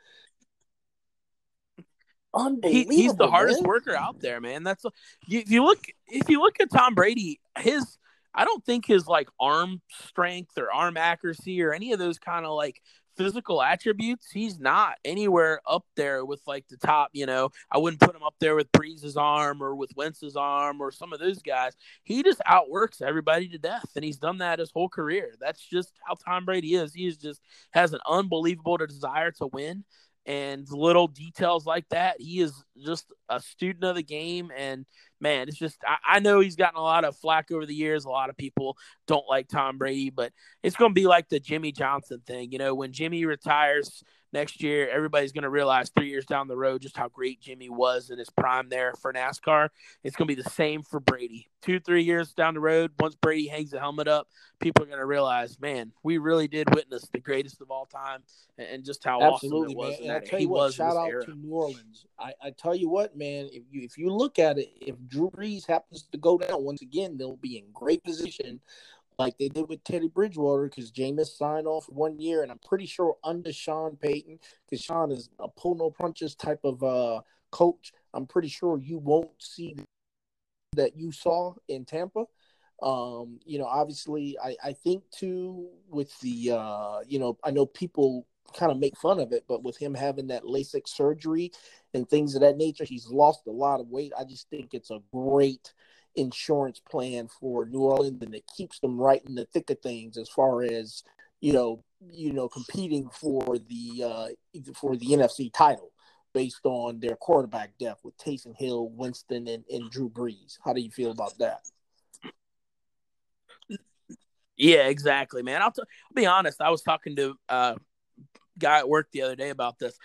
Unbelievable. He, he's the hardest man. worker out there, man. That's if you look if you look at Tom Brady, his I don't think his like arm strength or arm accuracy or any of those kind of like physical attributes, he's not anywhere up there with like the top, you know. I wouldn't put him up there with Brees's arm or with Wentz's arm or some of those guys. He just outworks everybody to death, and he's done that his whole career. That's just how Tom Brady is. He is just has an unbelievable desire to win and little details like that. He is just a student of the game. And man, it's just, I, I, know he's gotten a lot of flack over the years. A lot of people don't like Tom Brady, but it's going to be like the Jimmie Johnson thing. You know, when Jimmie retires, next year, everybody's going to realize three years down the road just how great Jimmie was in his prime there for NASCAR. It's going to be the same for Brady. Two, three years down the road, once Brady hangs the helmet up, people are going to realize, man, we really did witness the greatest of all time and just how Absolutely, awesome it was. Man. And I tell you what, shout out era. to New Orleans. I, I tell you what, man, if you if you look at it, if Drew Brees happens to go down once again, they'll be in great position like they did with Teddy Bridgewater because Jameis signed off one year, and I'm pretty sure under Sean Payton, because Sean is a pull no punches type of uh, coach. I'm pretty sure you won't see that you saw in Tampa. Um, you know, obviously, I, I think too with the uh, you know, I know people kind of make fun of it, but with him having that LASIK surgery and things of that nature, he's lost a lot of weight. I just think it's a great insurance plan for New Orleans, and it keeps them right in the thick of things as far as you know, you know, competing for the uh, for the NFC title based on their quarterback depth with Taysom Hill, Winston, and, and Drew Brees. How do you feel about that? Yeah, exactly, man. I'll, t- I'll be honest. I was talking to a uh, guy at work the other day about this.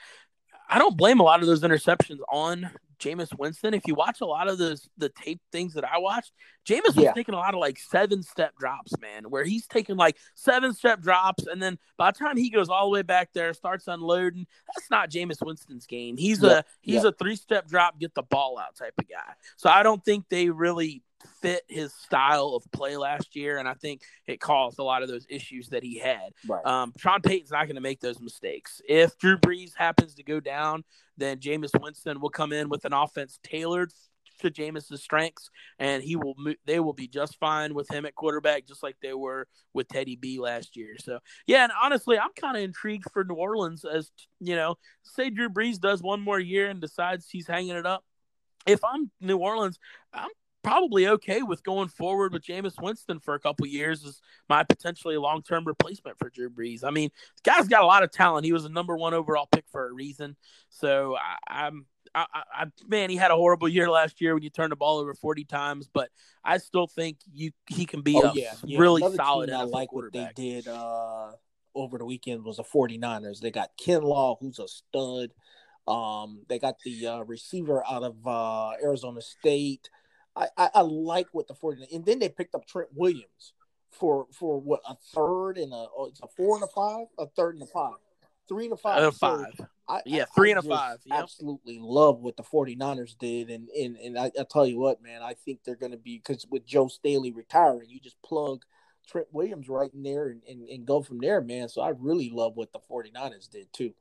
I don't blame a lot of those interceptions on Jameis Winston. If you watch a lot of the the tape things that I watched, Jameis was yeah. taking a lot of like seven step drops, man, where he's taking like seven step drops, and then by the time he goes all the way back there, starts unloading, that's not Jameis Winston's game. He's yeah. a he's yeah. a three step drop, get the ball out type of guy. So I don't think they really fit his style of play last year, and I think it caused a lot of those issues that he had. Right. Um, Sean Payton's not going to make those mistakes. If Drew Brees happens to go down, then Jameis Winston will come in with an offense tailored to Jameis's strengths, and he will they will be just fine with him at quarterback, just like they were with Teddy B last year. So yeah, and honestly, I'm kind of intrigued for New Orleans as you know, say Drew Brees does one more year and decides he's hanging it up. If I'm New Orleans, I'm probably okay with going forward with Jameis Winston for a couple years as my potentially long term replacement for Drew Brees. I mean, the guy's got a lot of talent. He was a number one overall pick for a reason. So I, I'm I, I, man, he had a horrible year last year when you turned the ball over 40 times, but I still think you he can be oh, a yeah. Yeah. really Another solid. I like what they did uh, over the weekend was the 49ers. They got Kinlaw, who's a stud. Um, they got the uh, receiver out of uh, Arizona State. I, I, I like what the 49 and then they picked up Trent Williams for for what a third and a oh, it's a four and a five, a third and a five. Three and a five. Uh, a five. I, yeah, three and a five. Yep. Absolutely love what the 49ers did. And and, and I, I tell you what, man, I think they're gonna be because with Joe Staley retiring, you just plug Trent Williams right in there and, and, and go from there, man. So I really love what the 49ers did too.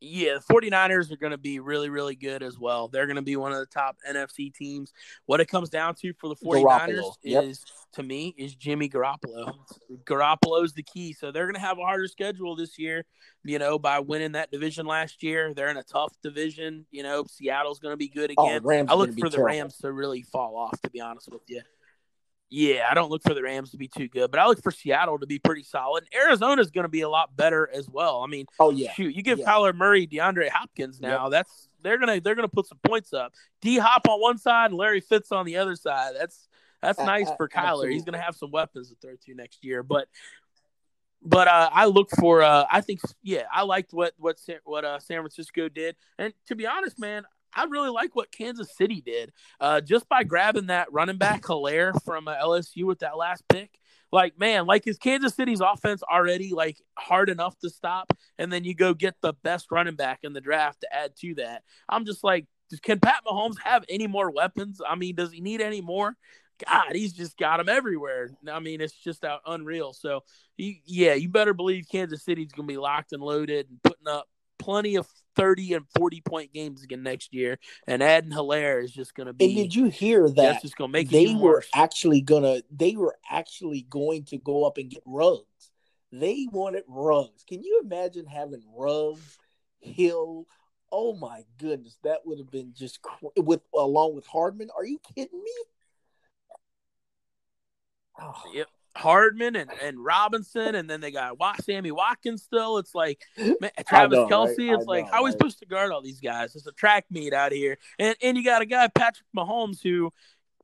Yeah, the 49ers are going to be really, really good as well. They're going to be one of the top NFC teams. What it comes down to for the 49ers yep. is, to me, is Jimmy Garoppolo. Garoppolo's the key. So they're going to have a harder schedule this year, you know, by winning that division last year. They're in a tough division. You know, Seattle's going to be good oh, again. Oh, I look for the terrible. Rams to really fall off, to be honest with you. Yeah, I don't look for the Rams to be too good, but I look for Seattle to be pretty solid. Arizona is going to be a lot better as well. I mean, oh yeah, shoot, you give yeah. Kyler Murray, DeAndre Hopkins now. Yep. That's they're gonna they're gonna put some points up. D Hop on one side and Larry Fitz on the other side. That's that's uh, nice for Kyler. Absolutely. He's gonna have some weapons to throw to next year. But but uh, I look for uh, I think yeah I liked what what what uh, San Francisco did, and to be honest, man, I really like what Kansas City did uh, just by grabbing that running back Helaire from uh, LSU with that last pick. Like, man, like is Kansas City's offense already like hard enough to stop? And then you go get the best running back in the draft to add to that. I'm just like, can Pat Mahomes have any more weapons? I mean, does he need any more? God, he's just got them everywhere. I mean, it's just out unreal. So, he, yeah, you better believe Kansas City's going to be locked and loaded and putting up plenty of 30 and 40 point games again next year. And adding Helaire is just going to be. And did you hear that? That's just going to make they were worse. actually going to, they were actually going to go up and get Ruggs. They wanted Ruggs. Can you imagine having Ruggs, Hill? Oh my goodness, that would have been just with along with Hardman. Are you kidding me? Oh. Yep. Hardman and, and Robinson, and then they got Sammy Watkins still. It's like man, Travis know, Kelce. Right? It's I like know, how are we supposed to guard all these guys? It's a track meet out here, and and you got a guy Patrick Mahomes who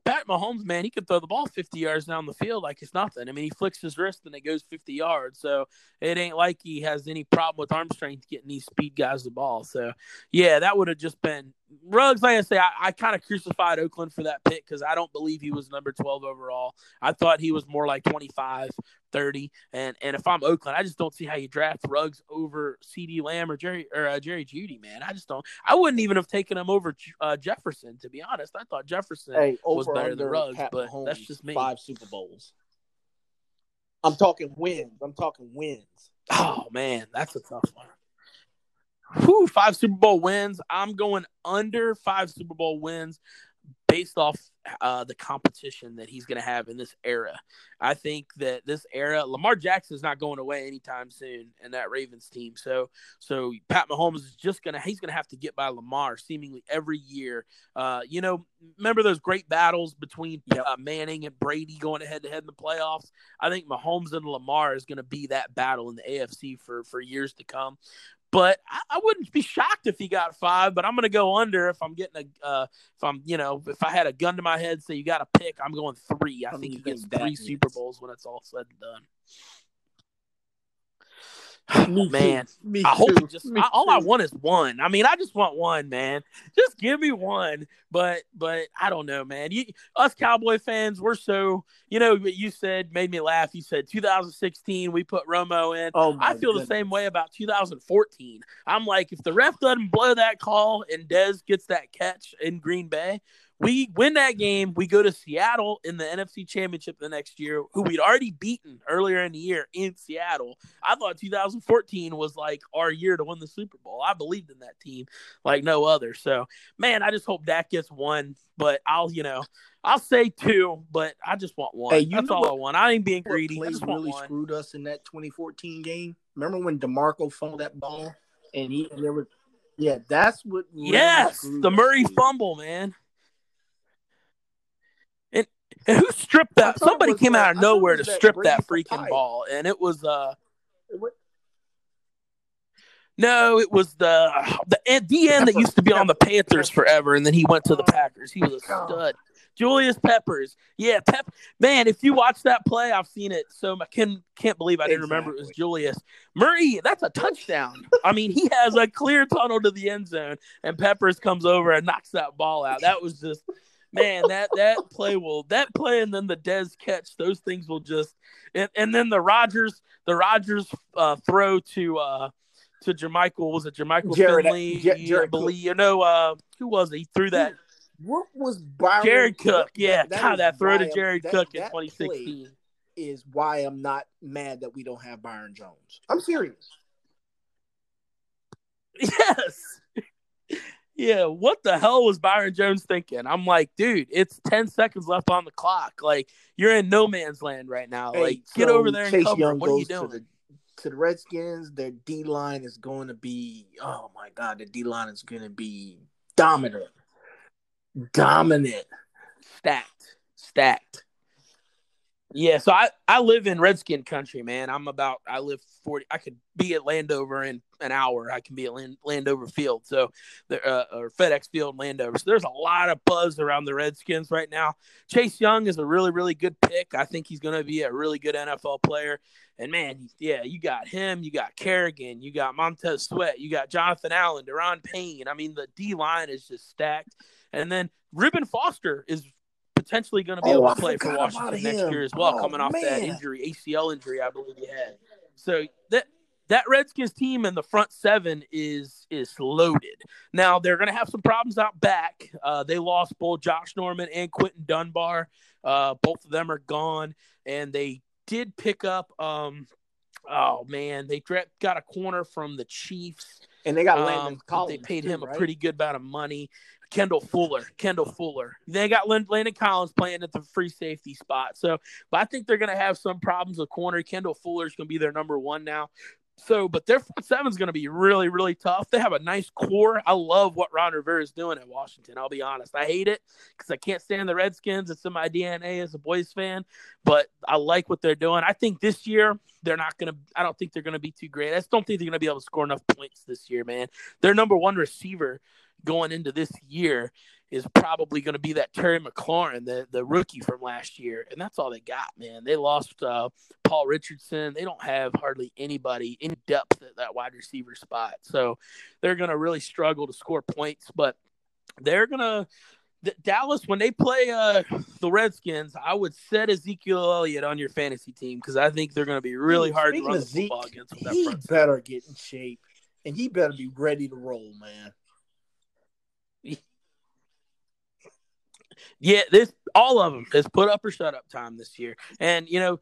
Pat Mahomes, man, he can throw the ball 50 yards down the field like it's nothing. I mean, he flicks his wrist and it goes 50 yards. So it ain't like he has any problem with arm strength getting these speed guys the ball. So, yeah, that would have just been Ruggs. Like I say, I, I kind of crucified Oakland for that pick because I don't believe he was number 12 overall. I thought he was more like 25, 30. And and if I'm Oakland, I just don't see how you draft Ruggs over CeeDee Lamb or Jerry or uh, Jerry Jeudy, man. I just don't. I wouldn't even have taken him over uh, Jefferson, to be honest. I thought Jefferson hey, was better than Ruggs, Pat but Mahomes, that's just me. Five Super Bowls. I'm talking wins. I'm talking wins. Oh man, that's a tough one. Whew, five Super Bowl wins. I'm going under five Super Bowl wins based off uh, the competition that he's going to have in this era. I think that this era, Lamar Jackson is not going away anytime soon in that Ravens team. So, so Pat Mahomes is just gonna he's gonna have to get by Lamar seemingly every year. Uh, you know, remember those great battles between uh, Manning and Brady going head to head in the playoffs? I think Mahomes and Lamar is going to be that battle in the AFC for for years to come. But I, I, wouldn't be shocked if he got five. But I'm going to go under if I'm getting a uh, if I'm you know if I had a gun to my head, say you got to pick, I'm going three. I think he gets three Super Bowls when it's all said and done. Me man, me I hope too. just I, all I want is one. I mean, I just want one, man. Just give me one. But but I don't know, man. You us Cowboy fans, we're so you know what you said made me laugh. You said 2016 we put Romo in. Oh, I feel goodness. the same way about 2014. I'm like, if the ref doesn't blow that call and Dez gets that catch in Green Bay, we win that game. We go to Seattle in the NFC Championship the next year, who we'd already beaten earlier in the year in Seattle. I thought 2014 was like our year to win the Super Bowl. I believed in that team like no other. So, man, I just hope Dak gets one. But I'll, you know, I'll say two, but I just want one. Hey, you That's all what, I want. I ain't being greedy. Just really one. screwed us in that 2014 game. Remember when Demarco fumbled that ball and he and there was, yeah, that's what. Really yes, the Murray fumble, man. And who stripped that? Somebody came out of nowhere to strip that freaking ball, and it was uh. no, it was the the DN that used to be on the Panthers forever, and then he went to the Packers. He was a stud. Julius Peppers, yeah, Pep. Man, if you watch that play, I've seen it. So I can can't believe I didn't exactly. remember it was Julius Murray. That's a touchdown. I mean, he has a clear tunnel to the end zone, and Peppers comes over and knocks that ball out. That was just man, that that play will that play and then the Dez catch, those things will just and, and then the Rodgers the Rodgers uh, throw to uh to Jermichael was it Jermichael Jared, Finley? J- Jared believe, you know uh who was it? He threw that. What was Byron Jared Cook? Yeah, that, that God, that throw to Jared that, Cook in 2016 is why I'm not mad that we don't have Byron Jones. I'm serious. Yes yeah, what the hell was Byron Jones thinking? I'm like, dude, it's 10 seconds left on the clock. Like, you're in no man's land right now. Hey, like, so get over there and Chase cover. Young what are you doing? To the, to the Redskins, their D line is going to be, oh my God, the D line is going to be dominant. Dominant. Stacked. Stacked. Yeah, so I, I live in Redskin country, man. I'm about I live 40. I could be at Landover in an hour. I can be at Land, Landover Field, so the uh, or FedEx Field, Landover. So there's a lot of buzz around the Redskins right now. Chase Young is a really, really good pick. I think he's going to be a really good NFL player. And man, yeah, you got him, you got Kerrigan, you got Montez Sweat, you got Jonathan Allen, Daron Payne. I mean, the D line is just stacked. And then Reuben Foster is potentially going to be oh, able to play for Washington next year as well, oh, coming off man. that injury, ACL injury, I believe he had. So that that Redskins team in the front seven is is loaded. Now they're going to have some problems out back. Uh, they lost both Josh Norman and Quinton Dunbar. Uh, both of them are gone, and they did pick up. Um, oh man, they got a corner from the Chiefs, and they got Landon um, Collins. They paid too, him right? a pretty good amount of money. Kendall Fuller, Kendall Fuller. They got Landon Collins playing at the free safety spot. So, but I think they're going to have some problems with corner. Kendall Fuller is going to be their number one now. So, but their front seven is going to be really, really tough. They have a nice core. I love what Ron Rivera is doing at Washington. I'll be honest. I hate it because I can't stand the Redskins. It's in my DNA as a boys fan, but I like what they're doing. I think this year they're not going to, I don't think they're going to be too great. I just don't think they're going to be able to score enough points this year, man. Their number one receiver going into this year is probably going to be that Terry McLaurin, the, the rookie from last year. And that's all they got, man. They lost uh, Paul Richardson. They don't have hardly anybody in depth at that wide receiver spot. So they're going to really struggle to score points, but they're going to. Dallas, when they play uh, the Redskins, I would set Ezekiel Elliott on your fantasy team because I think they're going to be really hard to run the Zeke, football against. He better get in shape, and he better be ready to roll, man. Yeah, this all of them is put up or shut up time this year. And you know,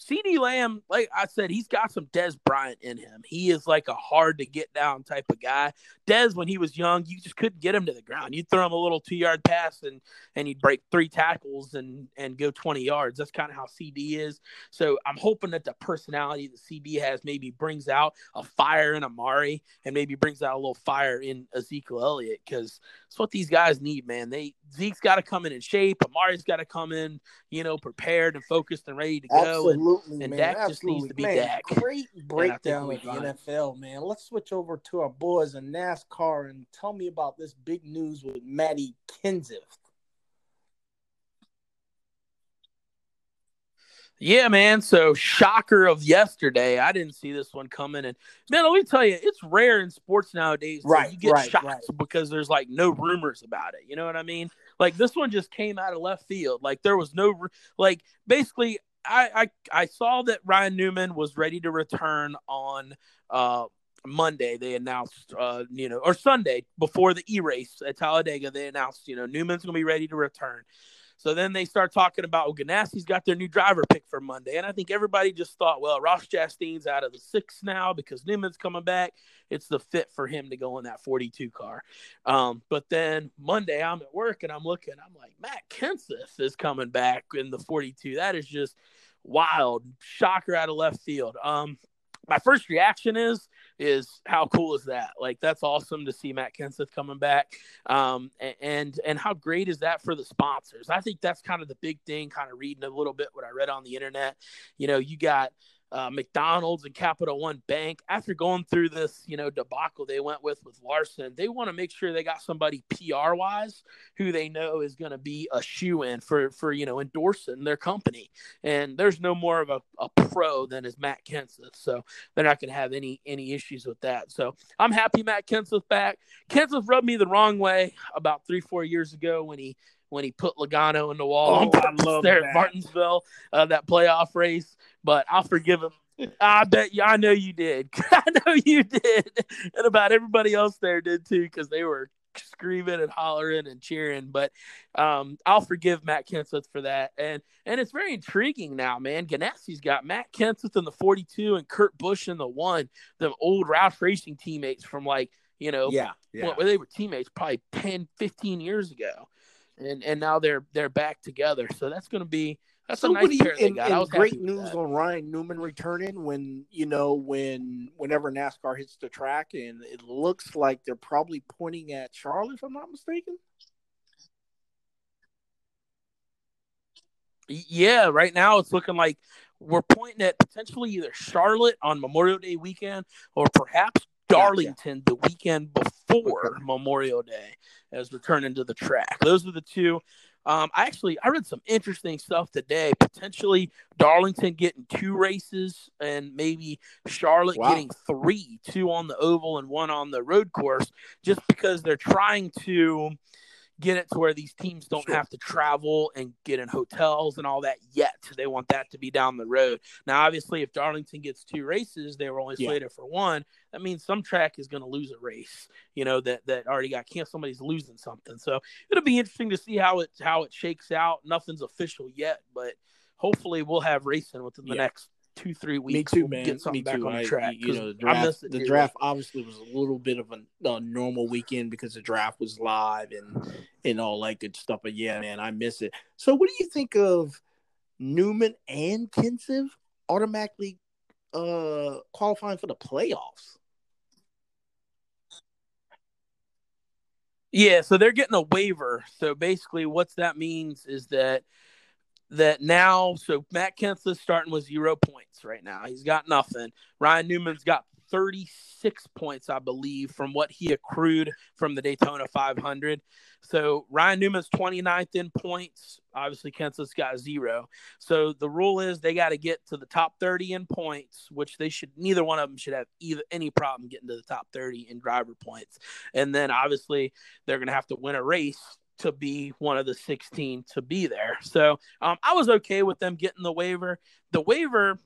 CeeDee Lamb, like I said, he's got some Dez Bryant in him. He is like a hard to get down type of guy. Dez, when he was young, you just couldn't get him to the ground. You'd throw him a little two yard pass and and he'd break three tackles and and go 20 yards. That's kind of how CeeDee is. So I'm hoping that the personality that CeeDee has maybe brings out a fire in Amari and maybe brings out a little fire in Ezekiel Elliott because it's what these guys need, man. They Zeke's got to come in in shape. Amari's got to come in, you know, prepared and focused and ready to go. Absolutely, and, and man. Dak Absolutely. just needs to be man, Dak. Great breakdown of the NFL, man. Let's switch over to our boys in NASCAR and tell me about this big news with Maddie Kenseth. Yeah, man. So shocker of yesterday. I didn't see this one coming. And man, let me tell you, it's rare in sports nowadays. Right. You get right, shocked right. because there's like no rumors about it. You know what I mean? Like this one just came out of left field. Like there was no like basically I I, I saw that Ryan Newman was ready to return on uh Monday they announced, uh, you know, or Sunday before the E race at Talladega, they announced, you know, Newman's going to be ready to return. So then they start talking about well, Ganassi's got their new driver pick for Monday. And I think everybody just thought, well, Ross Chastain's out of the six now because Newman's coming back. It's the fit for him to go in that 42 car. Um, but then Monday I'm at work and I'm looking, I'm like, Matt Kenseth is coming back in the 42. That is just wild. Shocker out of left field. Um, my first reaction is is how cool is that? Like that's awesome to see Matt Kenseth coming back. Um, and and how great is that for the sponsors? I think that's kind of the big thing. Kind of reading a little bit what I read on the internet. You know, you got uh, McDonald's and Capital One Bank, after going through this, you know, debacle they went with with Larson, they want to make sure they got somebody PR wise who they know is going to be a shoe in for for you know endorsing their company. And there's no more of a, a pro than is Matt Kenseth, so they're not going to have any any issues with that. So I'm happy Matt Kenseth back. Kenseth rubbed me the wrong way about three four years ago when he when he put Logano in the wall oh, there that. at Martinsville, uh, that playoff race. But I'll forgive him. I bet you, I know you did. I know you did. And about everybody else there did too, because they were screaming and hollering and cheering. But um, I'll forgive Matt Kenseth for that. And and it's very intriguing now, man. Ganassi's got Matt Kenseth in the 42 and Kurt Busch in the one, the old Roush Racing teammates from like, you know, yeah, yeah. Well, they were teammates probably 10, 15 years ago. And and now they're they're back together. So that's gonna be that's so a nice pair and, and great news on Ryan Newman returning when you know when whenever NASCAR hits the track and it looks like they're probably pointing at Charlotte, if I'm not mistaken. Yeah, right now it's looking like we're pointing at potentially either Charlotte on Memorial Day weekend or perhaps Darlington the weekend before okay. Memorial Day as returning to the track. Those are the two. Um, I actually I read some interesting stuff today. Potentially Darlington getting two races and maybe Charlotte wow. getting three, two on the oval and one on the road course, just because they're trying to get it to where these teams don't sure. have to travel and get in hotels and all that yet. They want that to be down the road. Now, obviously, if Darlington gets two races, they were only slated yeah. for one. That means some track is going to lose a race. You know that that already got canceled. Somebody's losing something. So it'll be interesting to see how it how it shakes out. Nothing's official yet, but hopefully we'll have racing within the yeah. next two three weeks. Me too, man. Get something Me back too. on the track. I, you know, the draft, the draft obviously was a little bit of a, a, normal weekend because the draft was live and and all that good stuff. But yeah, man, I miss it. So, what do you think of Newman and Kenseth automatically uh qualifying for the playoffs? Yeah, so they're getting a waiver. So basically, what that means is that that now, so Matt Kenseth starting with zero points right now. He's got nothing. Ryan Newman's got 36 points, I believe, from what he accrued from the Daytona 500. So Ryan Newman's 29th in points. Obviously, Kenseth's got zero. So the rule is they got to get to the top 30 in points, which they should, neither one of them should have either any problem getting to the top 30 in driver points. And then obviously, they're going to have to win a race to be one of the 16 to be there. So um, I was okay with them getting the waiver. The waiver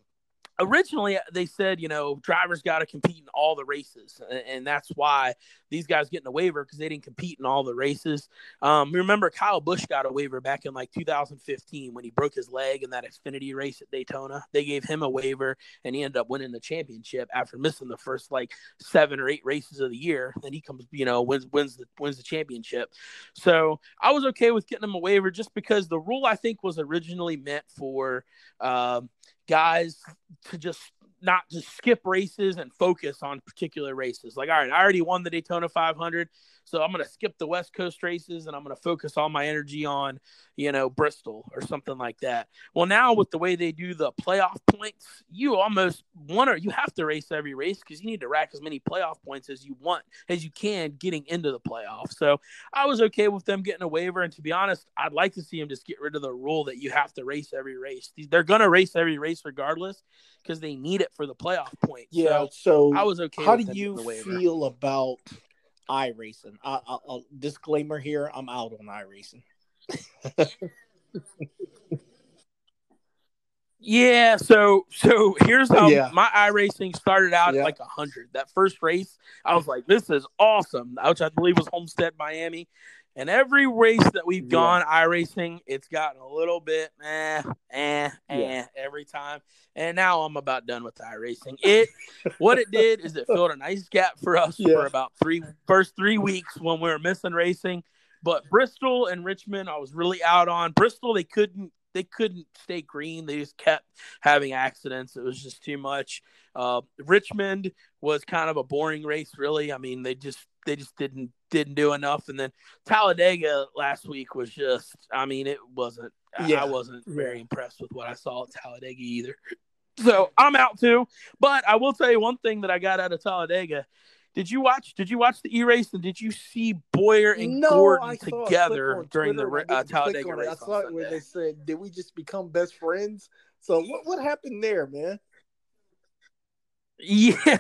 originally they said you know drivers got to compete in all the races and, that's why these guys getting a waiver because they didn't compete in all the races. Um, remember kyle busch got a waiver back in like 2015 when he broke his leg in that xfinity race at daytona. They gave him a waiver and he ended up winning the championship after missing the first like seven or eight races of the year. Then he comes you know wins wins the wins the championship. So i was okay with getting him a waiver just because the rule i think was originally meant for um, guys to just not just skip races and focus on particular races. Like, all right, I already won the Daytona 500. So I'm going to skip the West Coast races and I'm going to focus all my energy on, you know, Bristol or something like that. Well, now with the way they do the playoff points, you almost want to, you have to race every race because you need to rack as many playoff points as you want, as you can getting into the playoffs. So I was okay with them getting a waiver. And to be honest, I'd like to see them just get rid of the rule that you have to race every race. They're going to race every race regardless because they need it for the playoff points. Yeah. So, so I was okay. How do you feel about I, I, I, disclaimer here: I'm out on iRacing. yeah. So so here's how yeah. my iRacing started out yeah. like a hundred. That first race, I was like, "This is awesome," which I believe was Homestead, Miami. And every race that we've gone yeah. iRacing, it's gotten a little bit eh, eh, eh yeah. every time. And now I'm about done with iRacing. It what it did is it filled a nice gap for us yeah. for about three first three weeks when we were missing racing. But Bristol and Richmond, I was really out on. Bristol, they couldn't they couldn't stay green. They just kept having accidents. It was just too much. Uh, Richmond was kind of a boring race, really. I mean, they just they just didn't didn't do enough. And then Talladega last week was just, I mean, it wasn't. Yeah. I wasn't very impressed with what I saw at Talladega either. So I'm out too. But I will tell you one thing that I got out of Talladega. Did you watch? Did you watch the E race and did you see Bowyer and no, Gordon together during the uh, Talladega race? I saw it where they said, "Did we just become best friends?" So what what happened there, man? Yeah,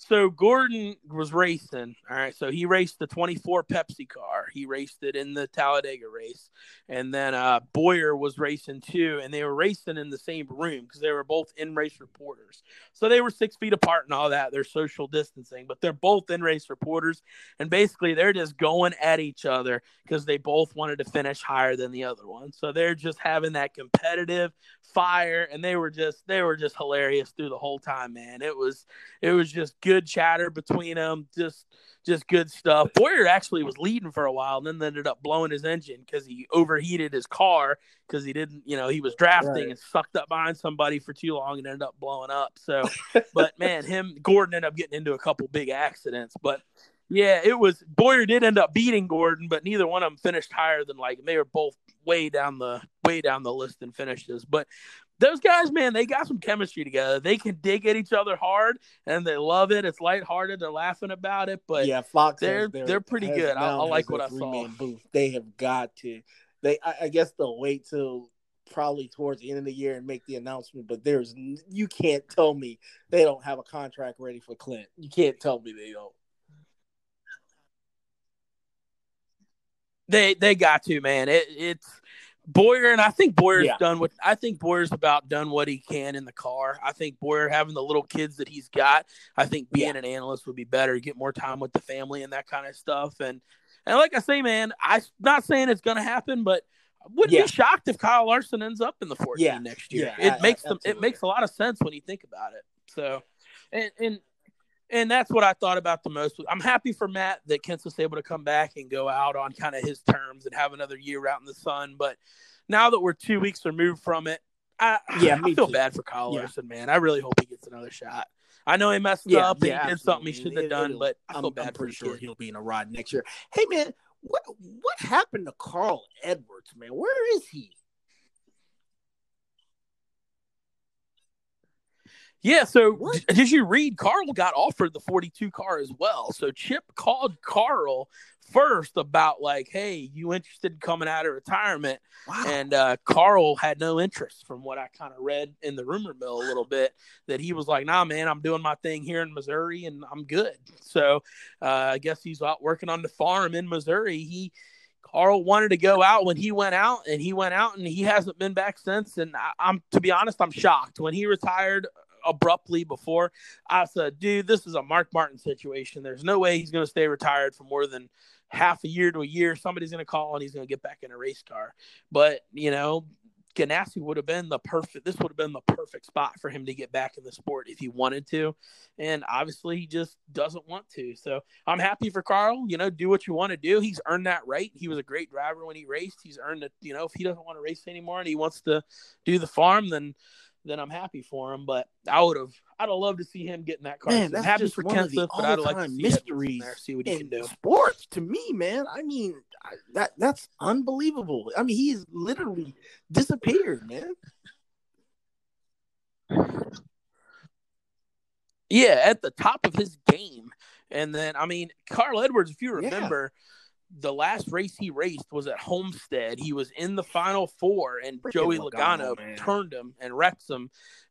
so Gordon was racing. All right. So he raced the 24 Pepsi car. He raced it in the Talladega race. And then uh, Bowyer was racing too. And they were racing in the same room because they were both in race reporters. So they were six feet apart and all that. They're social distancing, but they're both in race reporters. And basically, they're just going at each other because they both wanted to finish higher than the other one. So they're just having that competitive fire. And they were just, they were just hilarious through the whole time, man. It was, it was just good good chatter between them. Just just good stuff. Bowyer actually was leading for a while, and then ended up blowing his engine because he overheated his car because he didn't, you know, he was drafting right. and sucked up behind somebody for too long and ended up blowing up. So, but man, him Gordon ended up getting into a couple big accidents, but. Yeah, it was Bowyer did end up beating Gordon, but neither one of them finished higher than like they were both way down the way down the list in finishes. But those guys, man, they got some chemistry together. They can dig at each other hard, and they love it. It's lighthearted. They're laughing about it, but yeah, Fox, they're they're pretty good. I, I like what I saw. Booth. They have got to. They, I, I guess they'll wait till probably towards the end of the year and make the announcement. But there's you can't tell me they don't have a contract ready for Clint. You can't tell me they don't. They they got to man. It, it's Bowyer, and I think Bowyer's yeah. done what I think Bowyer's about done what he can in the car. I think Bowyer having the little kids that he's got, I think being yeah. an analyst would be better, get more time with the family and that kind of stuff. And and like I say, man, I'm not saying it's gonna happen, but I wouldn't yeah. be shocked if Kyle Larson ends up in the 14 yeah. next year. it I, makes I, them it makes a lot of sense when you think about it. So and and and that's what I thought about the most. I'm happy for Matt that Kent's was able to come back and go out on kind of his terms and have another year out in the sun. But now that we're two weeks removed from it, I, yeah, I feel too. bad for Kyle yeah. Larson, man. I really hope he gets another shot. I know he messed yeah, up yeah, and did something he shouldn't have done, but I I'm, bad pretty sure kid. he'll be in a ride next year. Hey, man, what what happened to Carl Edwards, man? Where is he? Yeah, so what? did you read Carl got offered the 42 car as well? So Chip called Carl first about like, hey, you interested in coming out of retirement? Wow. And uh, Carl had no interest from what I kind of read in the rumor mill a little bit that he was like, nah, man, I'm doing my thing here in Missouri and I'm good. So uh, I guess he's out working on the farm in Missouri. He Carl wanted to go out when he went out, and he went out, and he hasn't been back since. And I, am, to be honest, I'm shocked when he retired abruptly before. I said, dude, this is a Mark Martin situation. There's no way he's going to stay retired for more than half a year to a year. Somebody's going to call and he's going to get back in a race car. But, you know, Ganassi would have been the perfect this would have been the perfect spot for him to get back in the sport if he wanted to. And obviously he just doesn't want to. So I'm happy for Carl. You know, do what you want to do. He's earned that right. He was a great driver when he raced. He's earned it, you know, if he doesn't want to race anymore and he wants to do the farm, then then I'm happy for him. But I would have, I'd have loved to see him get in that car. Man, that's happy just for one of the but I'd like to see mysteries there, see what he can do. Sports to me, man. I mean, that that's unbelievable. I mean, he's literally disappeared, man. Yeah, at the top of his game. And then, I mean, Carl Edwards, if you remember, yeah the last race he raced was at Homestead. He was in the final four, and Freaking Joey Logano, Logano turned him and wrecked him.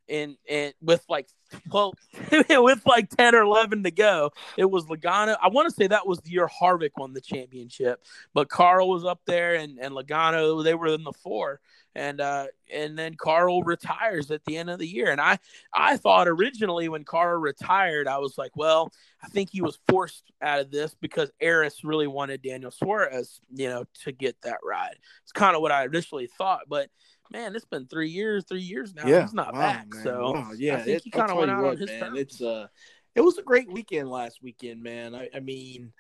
And and with like well, with like ten or eleven to go, it was Logano. I want to say that was the year Harvick won the championship, but Carl was up there, and and Logano they were in the four and uh, and then Carl retires at the end of the year. And I I thought originally when Carl retired, I was like, well, I think he was forced out of this because Arris really wanted Daniel Suarez, you know, to get that ride. It's kind of what I initially thought, but man, it's been three years, three years now. Yeah, He's not wow, back, man. so wow, yeah, I think it, he kind of went out what, on his man, terms. It's uh, it was a great weekend last weekend, man. I, I mean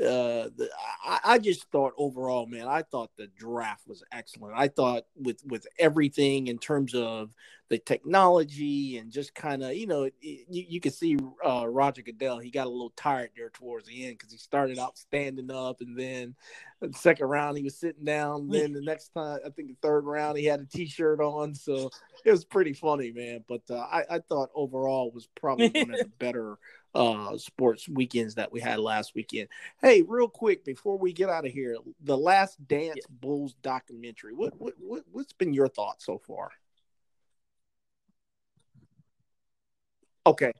uh the, I, I just thought overall man i thought the draft was excellent. I thought with with everything in terms of the technology and just kind of you know you, you can see uh roger goodell he got a little tired there towards the end because he started out standing up and then the second round he was sitting down then the next time i think the third round he had a t-shirt on. So it was pretty funny man. But uh, I, I thought overall was probably one of the better uh, sports weekends that we had last weekend. Hey, real quick before we get out of here, the Last Dance yeah. Bulls documentary. What, what what what's been your thoughts so far? Okay.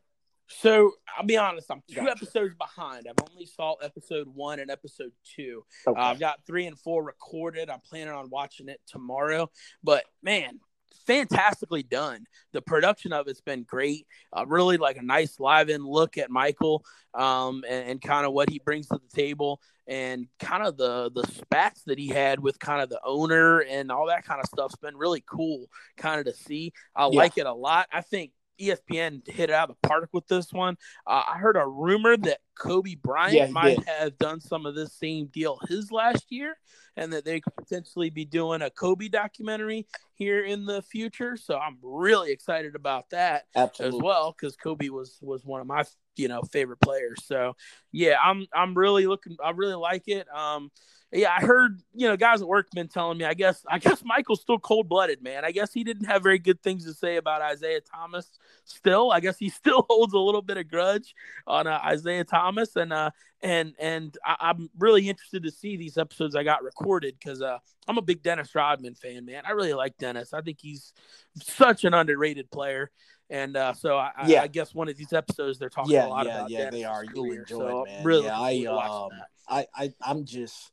So I'll be honest, I'm two gotcha. episodes behind. I've only saw episode one and episode two. Okay. Uh, I've got three and four recorded. I'm planning on watching it tomorrow. But man, fantastically done. The production of it's been great. Uh, really like a nice live in look at Michael um, and, and kind of what he brings to the table and kind of the the spats that he had with kind of the owner and all that kind of stuff's been really cool kind of to see. I yeah. like it a lot. I think ESPN hit it out of the park with this one. Uh, I heard a rumor that Kobe Bryant yeah, might did. have done some of this same deal his last year, and that they could potentially be doing a Kobe documentary here in the future. So I'm really excited about that Absolutely. as well because Kobe was was one of my you know favorite players. So yeah, I'm I'm really looking. I really like it. Um, yeah, I heard you know guys at work been telling me. I guess I guess Michael's still cold blooded, man. I guess he didn't have very good things to say about Isiah Thomas. Still, I guess he still holds a little bit of grudge on uh, Isiah Thomas, and uh, and and I, am really interested to see these episodes I got recorded because uh, I'm a big Dennis Rodman fan, man. I really like Dennis. I think he's such an underrated player. And uh, so I, yeah. I, guess one of these episodes they're talking yeah, a lot yeah, about. Yeah, Dennis they are. You'll enjoy so it, man. Really yeah, I, um, I, I, I'm just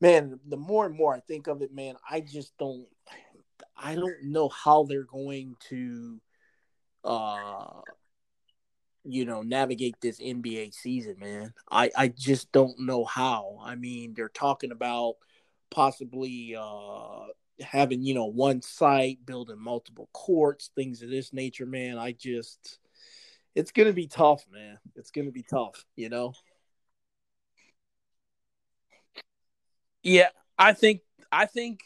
man, the more and more I think of it, man, I just don't I don't know how they're going to uh you know navigate this NBA season, man. I I just don't know how. I mean, they're talking about possibly uh having, you know, one site, building multiple courts, things of this nature, man. I just it's going to be tough, man. It's going to be tough, you know. Yeah, I think I think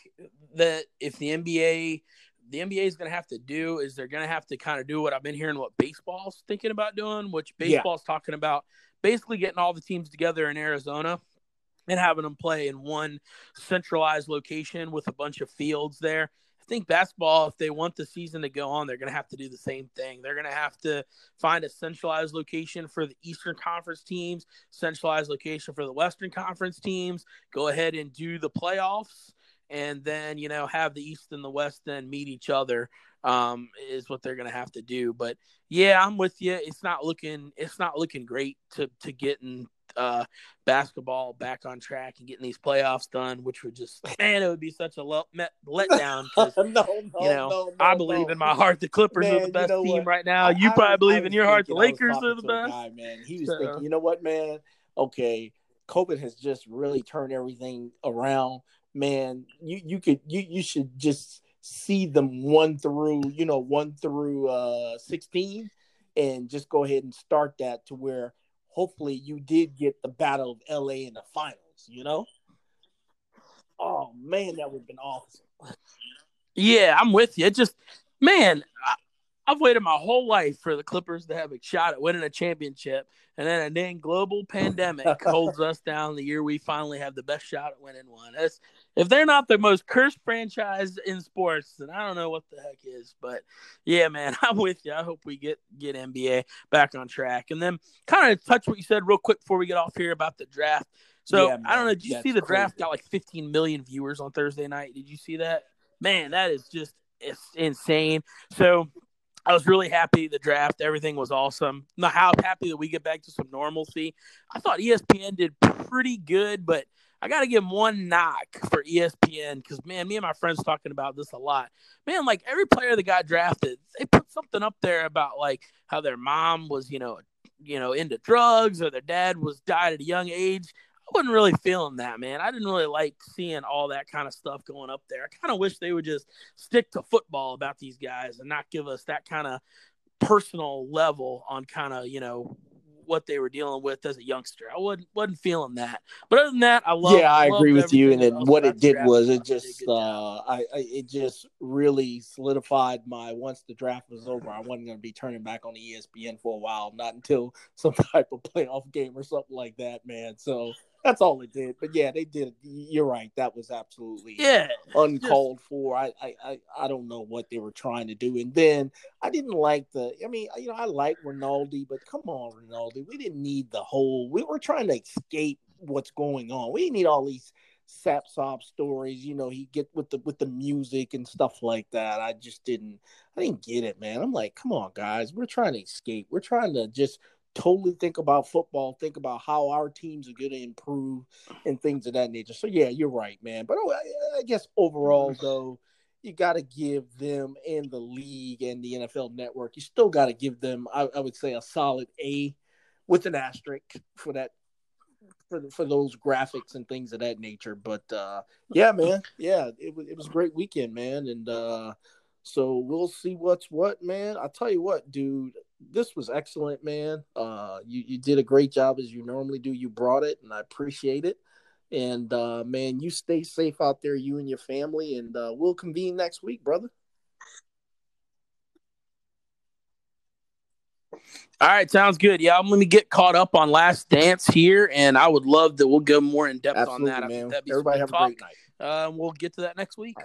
that if the NBA the NBA is going to have to do is they're going to have to kind of do what I've been hearing what baseball's thinking about doing, which baseball's yeah. talking about basically getting all the teams together in Arizona and having them play in one centralized location with a bunch of fields there think basketball, if they want the season to go on, they're going to have to do the same thing. They're going to have to find a centralized location for the Eastern Conference teams, centralized location for the Western Conference teams, go ahead and do the playoffs, and then, you know, have the East and the West then meet each other um, is what they're going to have to do. But yeah, I'm with you. It's not looking, it's not looking great to, to get in uh, basketball back on track and getting these playoffs done, which would just man, it would be such a let, letdown. No, no, you know, no, I believe in my heart the Clippers man, are the best you know team what? right now. I, you probably I, believe I in your heart the Lakers are the best. Guy, man, he was so. thinking, you know what, man? Okay, COVID has just really turned everything around. Man, you you could you you should just see them one through you know one through uh 16 and just go ahead and start that to where hopefully you did get the Battle of LA in the finals, you know? Oh man, that would have been awesome. Yeah, I'm with you. It just man, I, I've waited my whole life for the Clippers to have a shot at winning a championship, and then a dang global pandemic holds us down the year we finally have the best shot at winning one. That's, if they're not the most cursed franchise in sports, then I don't know what the heck is. But yeah, man, I'm with you. I hope we get get NBA back on track, and then kind of touch what you said real quick before we get off here about the draft. So yeah, I don't know. Did you see the draft got like 15 million viewers on Thursday night? Did you see that? Man, that is just it's insane. So I was really happy the draft. Everything was awesome. How happy that we get back to some normalcy. I thought ESPN did pretty good, but I got to give one knock for ESPN because, man, me and my friends talking about this a lot. Man, like every player that got drafted, they put something up there about like how their mom was, you know, you know, into drugs or their dad was died at a young age. I wasn't really feeling that, man. I didn't really like seeing all that kind of stuff going up there. I kind of wish they would just stick to football about these guys and not give us that kind of personal level on kind of, you know, what they were dealing with as a youngster. I wasn't wasn't feeling that. But other than that, I love. Yeah, I agree with you. And then what it did was it just uh, I, I, it just really solidified my once the draft was over, I wasn't going to be turning back on the ESPN for a while, not until some type of playoff game or something like that, man. So that's all it did. But yeah, they did. You're right. That was absolutely yeah uncalled for. I, I I don't know what they were trying to do. And then I didn't like the. I mean, you know, I like Rinaldi, but come on, Rinaldi. We didn't need the whole. We were trying to escape what's going on. We didn't need all these sap sob stories. You know, he get with the with the music and stuff like that. I just didn't. I didn't get it, man. I'm like, come on, guys. We're trying to escape. We're trying to just totally think about football, think about how our teams are going to improve and things of that nature. So yeah, you're right, man. But oh, I, I guess overall though, you got to give them and the league and the NFL network, you still got to give them, I, I, would say, a solid A with an asterisk for that. For, for those graphics and things of that nature, but uh, yeah, man, yeah, it was it was a great weekend, man, and uh, so we'll see what's what, man. I'll tell you what, dude this was excellent, man. Uh, you you did a great job as you normally do. You brought it, and I appreciate it. And uh, man, you stay safe out there, you and your family, and uh, we'll convene next week, brother. All right, sounds good. Yeah, I'm going to get caught up on Last Dance here, and I would love that we'll go more in depth Absolutely, on that. Man. Everybody have talk. a great night. Uh, we'll get to that next week.